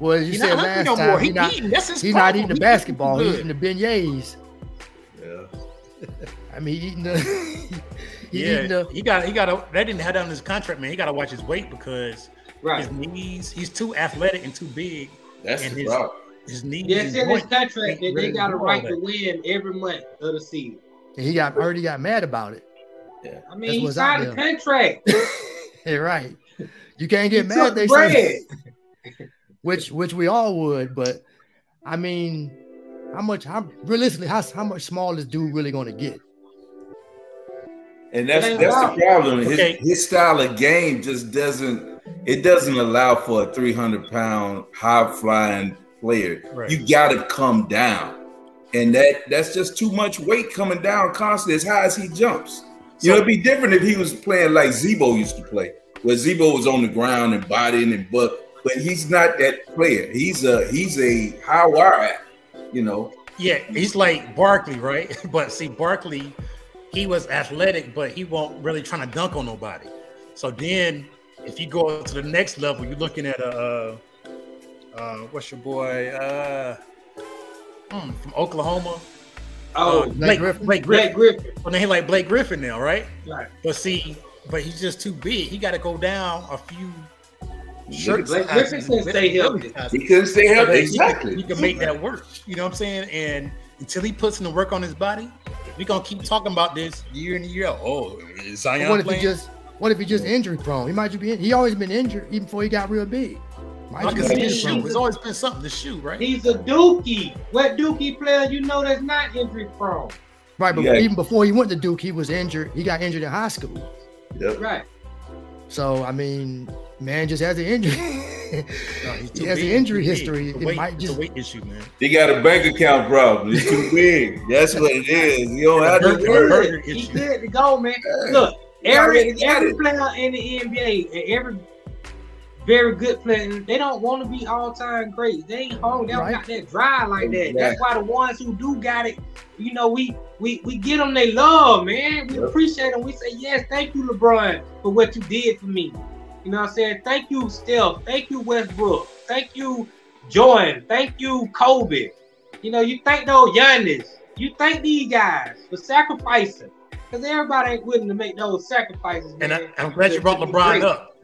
Well, as you said last no time, he's not, he not eating the basketball. He's eating the beignets. Yeah. I mean, eating the. he yeah, the, he got he got a. That didn't have that on his contract, man. He got to watch his weight because right. his knees. He's too athletic and too big. That's and the his, problem. His knees. Yeah, it's in his contract that they got a right to win every month of the season. And he got already got mad about it. Yeah. I mean, he signed a contract. yeah, right. You can't get he mad. They say, which which we all would, but I mean, how much? How realistically, how how much small is dude really going to get? And that's that's the problem. His okay. his style of game just doesn't it doesn't allow for a 300 pound high flying player. Right. You got to come down. And that that's just too much weight coming down constantly as high as he jumps. You know, it'd be different if he was playing like Z-Bo used to play, where Z-Bo was on the ground and bodying and but but he's not that player. He's a he's a high wire you know. Yeah, he's like Barkley, right? But see, Barkley, he was athletic, but he won't really trying to dunk on nobody. So then if you go to the next level, you're looking at a uh, uh, what's your boy uh, hmm, from Oklahoma. Oh, uh, Blake, Griffin. Blake Griffin. Blake Griffin. Well, he like Blake Griffin now, right? Right. But see, but he's just too big. He got to go down a few. Shirts Blake Griffin can stay healthy. He couldn't stay healthy. Exactly. He, he can make that work. You know what I'm saying? And until he puts in the work on his body, we're gonna keep talking about this year in year out. Oh, is Zion what if he just what if he just injury prone? He might just be. He always been injured even before he got real big. Might just be shoot. It's always been something to shoot, right? He's a dookie. What dookie player you know that's not injury prone? Right, but yeah. even before he went to Duke, he was injured. He got injured in high school. Yep. Right. So I mean, man just has an injury. he has an injury history. It weight, might just a weight issue, man. He got a bank account problem. It's too big. That's what it is. You don't have to worry. He's good to go, man. Look, every every player in the NBA and every very good player, they don't want to be all time great. They ain't home. They don't right. got that drive like that. Exactly. That's why the ones who do got it, you know, we we we get them they love, man. We yep. appreciate them. We say yes, thank you, LeBron, for what you did for me. You know what I'm saying? Thank you, Steph. Thank you, Westbrook. Thank you, Jordan. Thank you, Kobe. You know, you thank those Giannis. You thank these guys for sacrificing. Because everybody ain't willing to make those sacrifices. And I, am glad you brought LeBron up.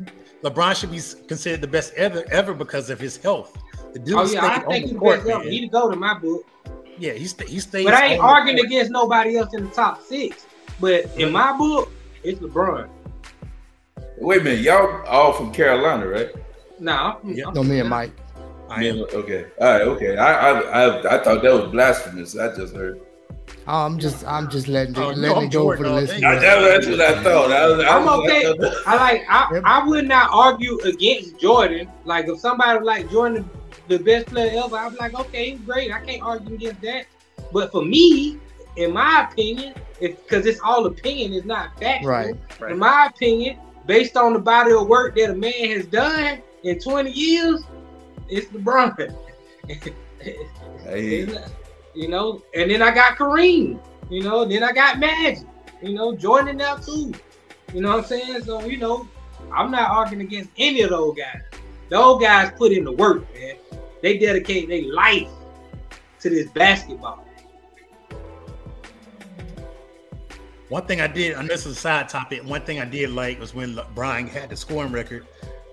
LeBron should be considered the best ever ever because of his health. The dude oh yeah, I think he's the best ever. He to go to my book. Yeah, he's he stays. But I ain't arguing against nobody else in the top six. But in my book, it's LeBron. Wait a minute, y'all all from Carolina, right? No, yeah. no, me and Mike. I am. Okay, all right, okay. I, I I I thought that was blasphemous. I just heard. I'm just I'm just letting oh, letting it go for the listeners. That's what I thought. I was, I am okay. I, like I, I would not argue against Jordan. Like if somebody like Jordan the best player ever, I'm like, okay, he's great. I can't argue against that. But for me, in my opinion, because it's all opinion, it's not factual. Right, right. In my opinion, based on the body of work that a man has done in 20 years, it's LeBron. hey. You know, and then I got Kareem. You know, then I got Magic. You know, Jordan now too. You know what I'm saying? So you know, I'm not arguing against any of those guys. Those guys put in the work, man. They dedicate their life to this basketball. One thing I did, and this is a side topic, one thing I did like was when Brian had the scoring record,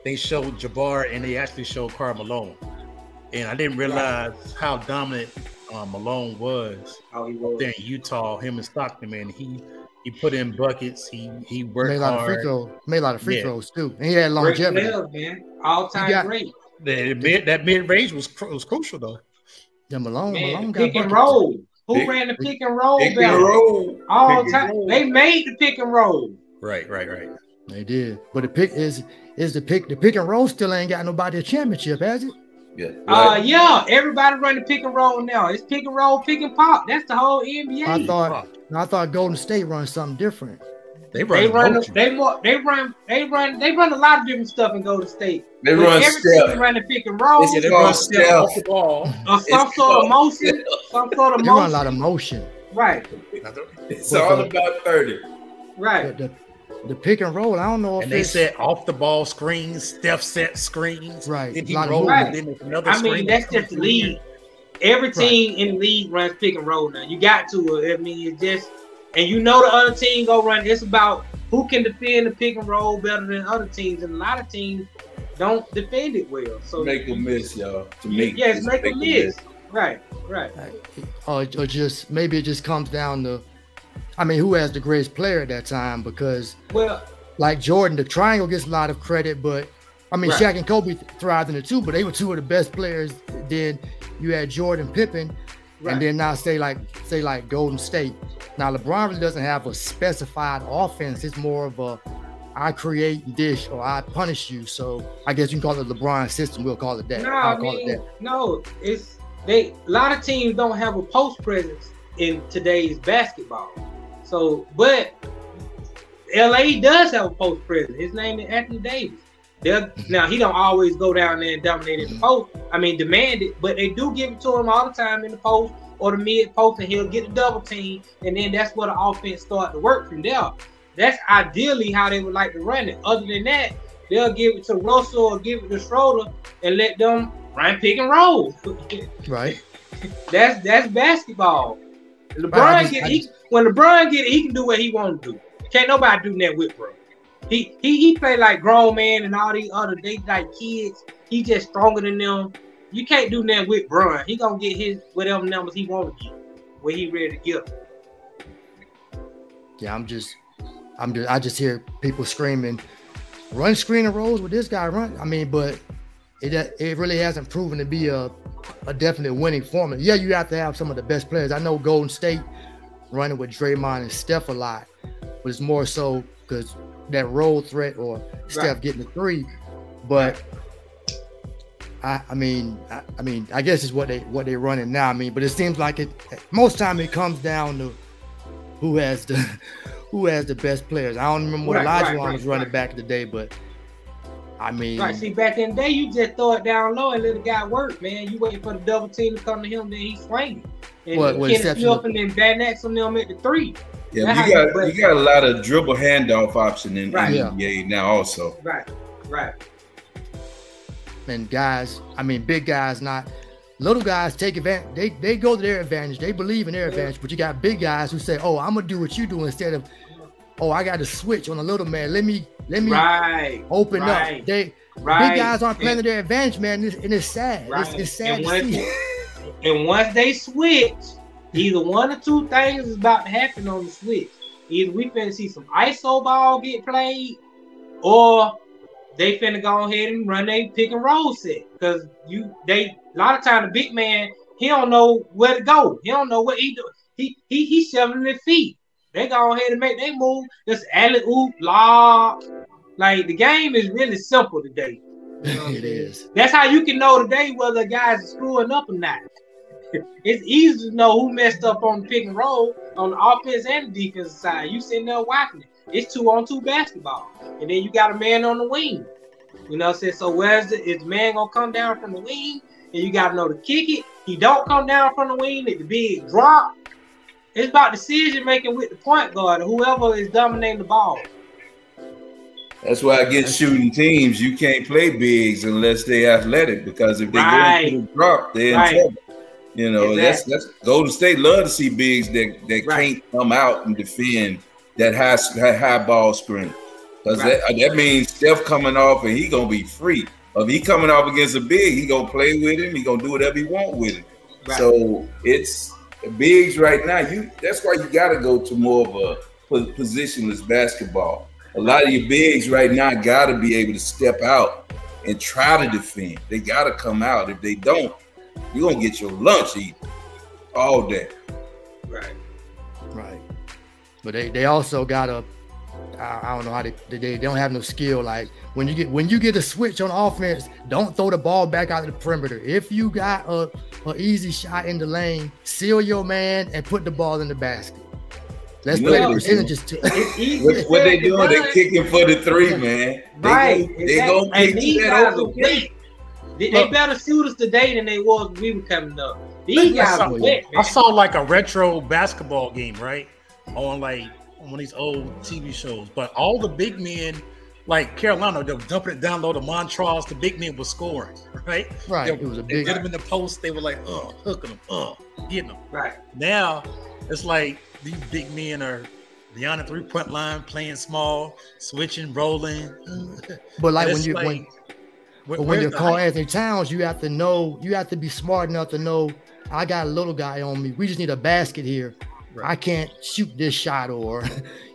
they showed Jabbar and they actually showed Karl Malone. And I didn't realize how dominant um, Malone was, oh, he was there in Utah. Him and Stockton, man, he he put in buckets. He he worked made a lot hard. of free throws. Made a lot of free yeah. throws too. And he had longevity. Great man. All time great. The mid, that mid range was was crucial though. Yeah, Malone, Man, Malone pick and roll. Who pick, ran the pick and roll? Pick and roll. All pick time. Roll. They made the pick and roll. Right, right, right. They did, but the pick is is the pick. The pick and roll still ain't got nobody a championship, has it? Yeah. Right. Uh, yeah. Everybody running pick and roll now. It's pick and roll, pick and pop. That's the whole NBA. I thought. I thought Golden State runs something different. They run. They run. they more. They run. They run. They run a lot of different stuff in Golden State. They but run everything running pick and roll. They, they run step off the ball. Or some sort of motion. Some sort of they motion. run a lot of motion. Right. It's all about thirty. Right. The, the, the, pick and roll. I don't know. and they set off the ball screens, Steph set screens. Right. Then he rolled. Right. Then another I mean, that's just the league. Every team right. in the league runs pick and roll now. You got to. I mean, it's just, and you know the other team go run. It's about who can defend the pick and roll better than other teams, and a lot of teams don't defend it well. So make a miss, y'all. To make yes, make, make a miss. miss. Right, right. Or, or just maybe it just comes down to, I mean, who has the greatest player at that time? Because well, like Jordan, the triangle gets a lot of credit, but I mean, right. Shaq and Kobe thrived in it too, but they were two of the best players. Then you had Jordan, Pippen, right. and then now say like say like Golden State. Now LeBron really doesn't have a specified offense. It's more of a I create dish or I punish you. So I guess you can call it LeBron system. We'll call it that. No, I'll I mean, it no, it's they. A lot of teams don't have a post presence in today's basketball. So, but LA does have a post presence. His name is Anthony Davis. They're, mm-hmm. now he don't always go down there and dominate in the post. I mean, demand it, but they do give it to him all the time in the post or the mid post, and he'll get the double team, and then that's where the offense start to work from there. That's ideally how they would like to run it. Other than that, they'll give it to Russell or give it to Schroeder and let them run pick and roll. right. that's that's basketball. LeBron just, get he, when LeBron get it, he can do what he want to do. Can't nobody do that with bro. He he he play like grown man and all these other they like kids. He just stronger than them. You can't do that with Bron. He gonna get his whatever numbers he want to get, when he ready to give. Yeah, I'm just, I'm just, I just hear people screaming, run screen and rolls with this guy run. I mean, but it it really hasn't proven to be a a definite winning formula. Yeah, you have to have some of the best players. I know Golden State running with Draymond and Steph a lot, but it's more so because that roll threat or Steph right. getting the three. But I, I mean, I, I, mean, I guess it's what they what they're running now. I mean, but it seems like it. Most time it comes down to who has the who has the best players. I don't remember what right, Elijah right, was running back in the day, but I mean, right. See, back in the day, you just throw it down low and let the guy work, man. You waiting for the double team to come to him, then he's swinging. And what, what Kenneth Smith and then Van Ness on them at the three. Yeah, you got you got a lot of dribble handoff option in, right. NBA yeah. now also. Right, right. And guys, I mean, big guys, not little guys take advantage. They they go to their advantage. They believe in their advantage. But you got big guys who say, "Oh, I'm gonna do what you do," instead of, "Oh, I got to switch on a little man. Let me let me right, open right, up." They right. big guys aren't playing to their advantage, man. And it's, and it's sad. Right. It's, it's sad and once, and once they switch, either one or two things is about to happen on the switch. Either we finna see some ISO ball get played, or they finna go ahead and run a pick and roll set. Cause you they a lot of time the big man he don't know where to go. He don't know what he do. He he he's shoving their feet. They go ahead and make they move. Just alley oop, lob. Like the game is really simple today. You know it is. That's how you can know today whether guys are screwing up or not. it's easy to know who messed up on the pick and roll on the offense and the defensive side. You sitting there watching it. It's two on two basketball. And then you got a man on the wing. You know what I'm saying? So where's the is the man gonna come down from the wing? And you gotta know to kick it. He don't come down from the wing, let the big drop. It's about decision making with the point guard, or whoever is dominating the ball. That's why against shooting teams, you can't play bigs unless they're athletic because if they right. go into the drop, they're right. in trouble. You know, exactly. that's that's Golden State love to see bigs that, that right. can't come out and defend that high that high ball screen. Because right. that, that means Steph coming off and he gonna be free. If he coming off against a big, he gonna play with him. He gonna do whatever he want with him. Right. So it's bigs right now. You that's why you got to go to more of a positionless basketball. A lot of your bigs right now got to be able to step out and try to defend. They got to come out. If they don't, you're gonna get your lunch eaten all day. Right. Right. But they, they also gotta I, I don't know how they, they they don't have no skill. Like when you get when you get a switch on offense, don't throw the ball back out of the perimeter. If you got a, a easy shot in the lane, seal your man and put the ball in the basket. Let's you play the percentages too. what, what they doing? They kicking for the three, man. They right. Go, they gonna kick that over. They, they better shoot us today than they was when we were coming up. These guys I saw, wet, I saw like a retro basketball game, right? On like on one of these old TV shows. But all the big men, like Carolina, they were dumping it down low to Montross. The big men were scoring, right? Right. They, it was a big. They them in the post. They were like, uh, hooking them, uh, getting them. Right. Now it's like these big men are beyond the three point line, playing small, switching, rolling. But like when you like, when but when you're Karl-Anthony Towns, you have to know, you have to be smart enough to know I got a little guy on me. We just need a basket here. Right. I can't shoot this shot, or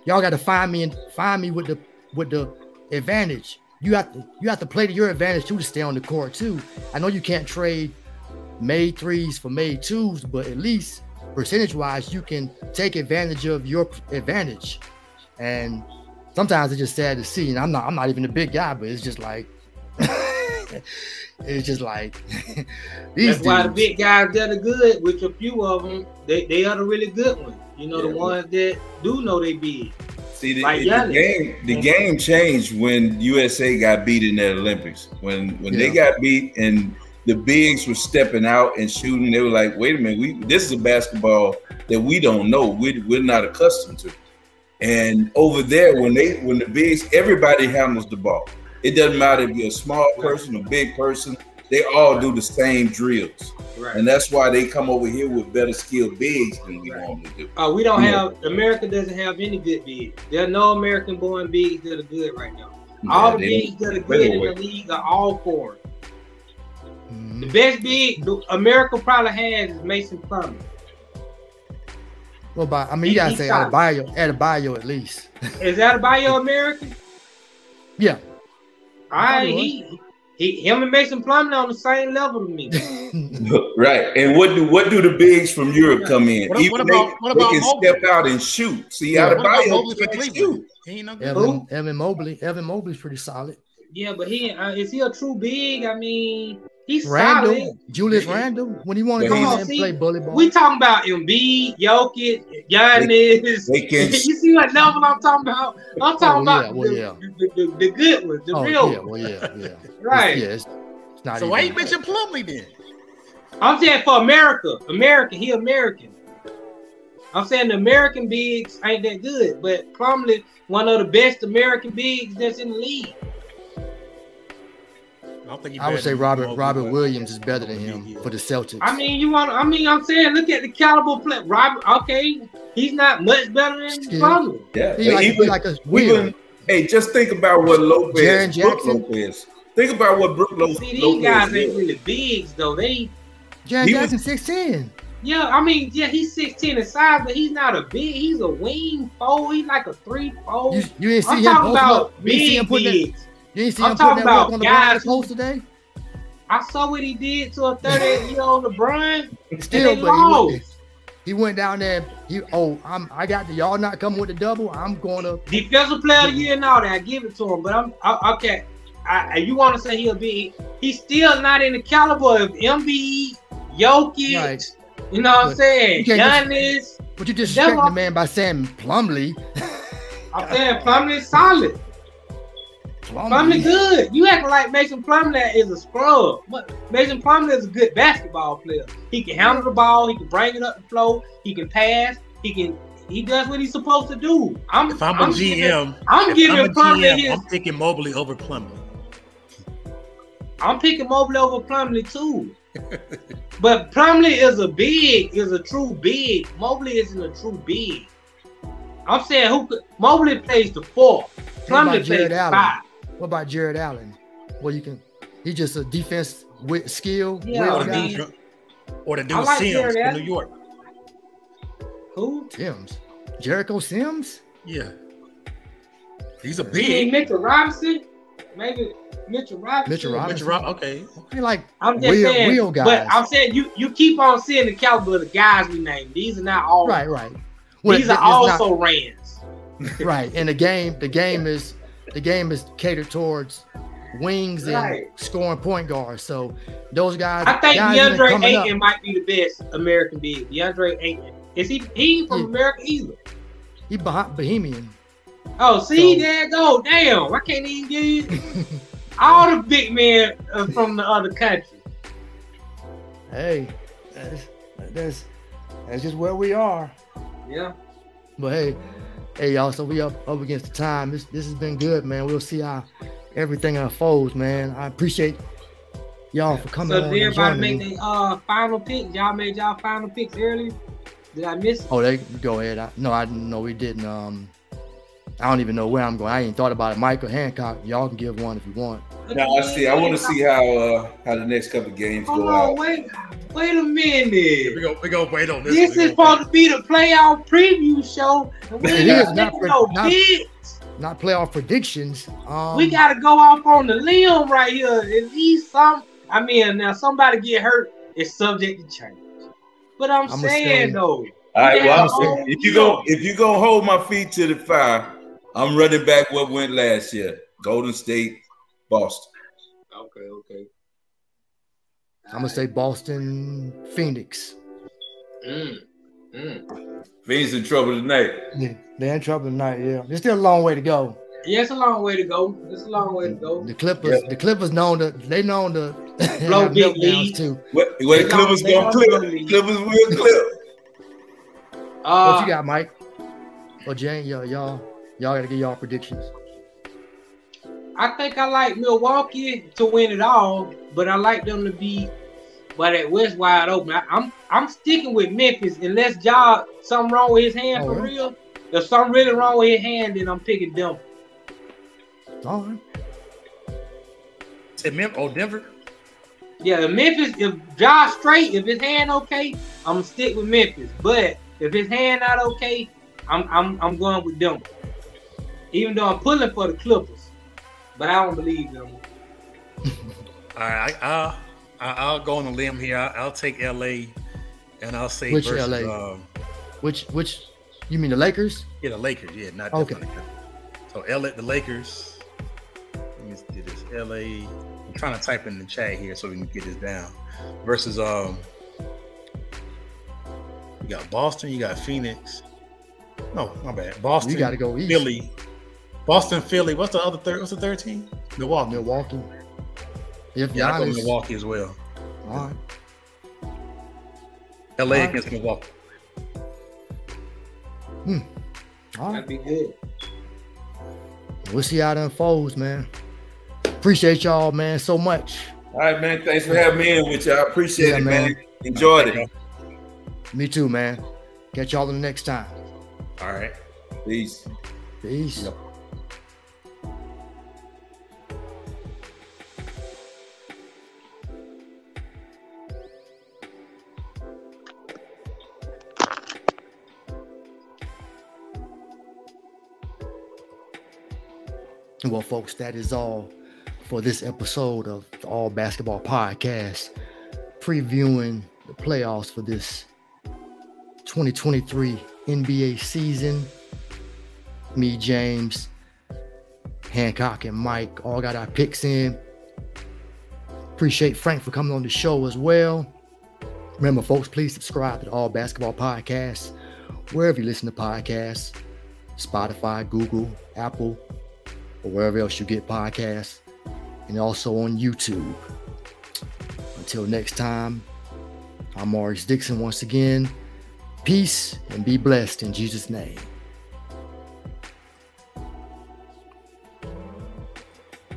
y'all got to find me and find me with the with the advantage. You have to you have to play to your advantage too to stay on the court too. I know you can't trade made threes for made twos, but at least percentage wise, you can take advantage of your advantage. And sometimes it's just sad to see. And I'm not I'm not even a big guy, but it's just like it's just like these. That's dudes. why the big guys that are good, which a few of them, they, they are the really good ones. You know, yeah, the ones that do know they big. See, the, like the game the game changed when USA got beat in the Olympics. When when yeah. they got beat and the bigs were stepping out and shooting, they were like, "Wait a minute, we this is a basketball that we don't know. We, we're not accustomed to." And over there, when they when the bigs, everybody handles the ball. It doesn't matter if you're a small person or big person, they all do the same drills. Right. And that's why they come over here with better skilled bigs than we right. normally do. Uh, we don't have America doesn't have any good bigs. There are no American born bigs that are good right now. Yeah, all the bigs that are good in the league are all foreign. Mm-hmm. The best big America probably has is Mason Plumlee. Well, by, I mean, you gotta say Adebayo, Adebayo at a bio at least. Is Adebayo American? Yeah. All right, he, he, him and Mason Plumlee on the same level to me. right, and what do what do the bigs from Europe come in? What, Even what about, they, what about they can Mobley? step out and shoot. See, yeah, Adebayo can shoot. He ain't no good. Evan, Evan Mobley, Evan Mobley's pretty solid. Yeah, but he uh, is he a true big? I mean, He's Randle, solid. Julius Randle, when he want to come and play bully ball. We talking about Embiid, Jokic, Giannis. They, they you see what level I'm talking about? I'm talking Oh, yeah, about well, the, yeah. the, the, the good ones, the oh, real yeah, ones. well, yeah, yeah. Right. Yeah, it's, it's not So even why you mention Plumlee then? I'm saying for America, America, he American. I'm saying the American bigs ain't that good, but Plumlee, one of the best American bigs that's in the league. I don't think he I would say Robert Mobley, Robert Williams is better than him Yeah. for the Celtics. I mean, you want? I mean, I'm saying, look at the caliber play. Robert, okay, he's not much better than Still. Plumlee. Yeah, he like, he even, like a even hey, just think about what Lopez, Jaren Brook Jackson? Lopez. Think about what Brook Lo- See, these Lopez guys did. ain't really bigs though. They, Jaren he was- Jackson six ten. yeah, I mean, yeah, he's 16 in size, but he's not a big. He's a wing four. He's like a three four. You, you didn't see I'm him talking about up. You him big putting that. You didn't see I'm him talking that work about on the guys post today. I saw what he did to a 38 year old LeBron. Still, but he went, he went down there. He oh, I'm I got the y'all not coming with the double. I'm going to Defensive player of the year and all that. I give it to him, but I'm I, okay. I, you want to say he'll be? He's still not in the caliber of Embiid, Jokic. Right. You know what I'm saying? Giannis. But you just That's the man by saying Plumlee. I'm saying Plumlee solid. Plumlee good. You acting like Mason Plumlee is a scrub. But Mason Plumlee is a good basketball player. He can handle the ball. He can bring it up the flow. He can pass. He can. He does what he's supposed to do. I'm. If I'm a giving- GM, I'm if giving I'm a Plumlee GM, his. I'm picking Mobley over Plumlee. I'm picking Mobley over Plumlee too. but Plumlee is a big, is a true big. Mobley isn't a true big. I'm saying who could Mobley plays the four. What Plumlee plays Jarrett the Allen? five. What about Jarrett Allen? Well, you can. He's just a defense with skill. Yeah, Or the guy. mean- dude, or the I dude like Sims Jared from New York. Who? Sims, Jericho Sims. Yeah. He's a big. mean Mitchell Robinson? Maybe Mitchell Robinson. Mitchell Robinson. Mitchell Rob- okay. He like I'm just real, saying, real guys. but I'm saying you you keep on seeing the caliber of the guys we named. These are not all. right, right. Well, These it- are it's not- also Rands. right. And the game, the game is the game is catered towards wings Right. and scoring point guards. So those guys, I think guys DeAndre coming up- Ayton might be the best American big. DeAndre Ayton. Is he he from Yeah. America either? he Bahamian. Oh, see, So- there go. Damn, I can't even give you all the big men from the other country. hey, that's, that's that's just where we are. Yeah. But hey, hey y'all, so we up up against the time. This this has been good, man. We'll see how everything unfolds, man. I appreciate y'all for coming So did everybody make their uh final picks? Y'all made y'all final picks early? Did I miss? Oh, they go ahead. I, no, I no, we didn't. Um, I don't even know where I'm going. I ain't thought about it. Michael Hancock, y'all can give one if you want. Now I see. I want to see how uh, how the next couple of games Hold go on, out. wait, wait a We minute. go. We go. Wait on this. This is supposed to be the playoff preview show. and we ain't not making no not- picks. Not playoff predictions. Um, we gotta go off on the limb right here. At least some. I mean, now somebody get hurt, it's subject to change. But I'm I'ma saying say- though, All right. Well, Yeah. I'm- if you go if you gonna hold my feet to the fire, I'm running back what went last year. Golden State, Boston. okay, okay. I'm gonna say Boston, Phoenix. Mm, mm. Phoenix in trouble tonight. Yeah, they're in trouble tonight. Yeah, there's still a long way to go. Yeah, it's a long way to go. It's a long way to go. The Clippers, Yeah. the Clippers known to they known to Blow have big meltdowns leads. too. What, what They Clippers don't- gonna clip? Clippers will clip. Uh, What you got, Mike? Or Jane, y'all, y'all, y'all gotta get y'all predictions. I think I like Milwaukee to win it all, but I like them to be, but at West wide open. I, I'm I'm sticking with Memphis unless Ja something wrong with his hand Oh, for really? real. If something really wrong with his hand, then I'm picking Denver. All right. Said Mem- Oh, Denver. Yeah, if Memphis, if Ja straight, if his hand okay, I'm gonna stick with Memphis. But if his hand not okay, I'm I'm I'm going with Denver. Even though I'm pulling for the Clippers, but I don't believe them. All right. I, I'll I- I'll go on a limb here. I'll, I'll take LA, and I'll say Which versus, LA? Um, Which which you mean the Lakers? yeah, the Lakers. Yeah, not Okay. definitely. So LA, the Lakers. Let me do this. LA I'm trying to type in the chat here so we can get this down. Versus um, you got Boston, you got Phoenix. No, my bad. Boston. You got to go east. Philly. Boston, Philly. What's the other third? What's the third team? Milwaukee. Milwaukee. If yeah, Giannis, I go Milwaukee as well. All right. LA All right. against Milwaukee. Hmm. All right. That'd be good. We'll see how it unfolds, man. Appreciate y'all, man, so much. All right, man. Thanks for having me in with y'all. Appreciate yeah, it, man. man. Enjoyed it. Me too, man. Catch y'all the next time. All right. Peace. Peace. Yep. Well, folks, that is all for this episode of the All Basketball Podcast, previewing the playoffs for this 2023 NBA season. Me, James, Hancock, and Mike all got our picks in. Appreciate Frank for coming on the show as well. Remember, folks, please subscribe to the All Basketball Podcast wherever you listen to podcasts Spotify, Google, Apple, or wherever else you get podcasts, and also on YouTube. Until next time, I'm Maurice Dixon once again. Peace and be blessed in Jesus' name.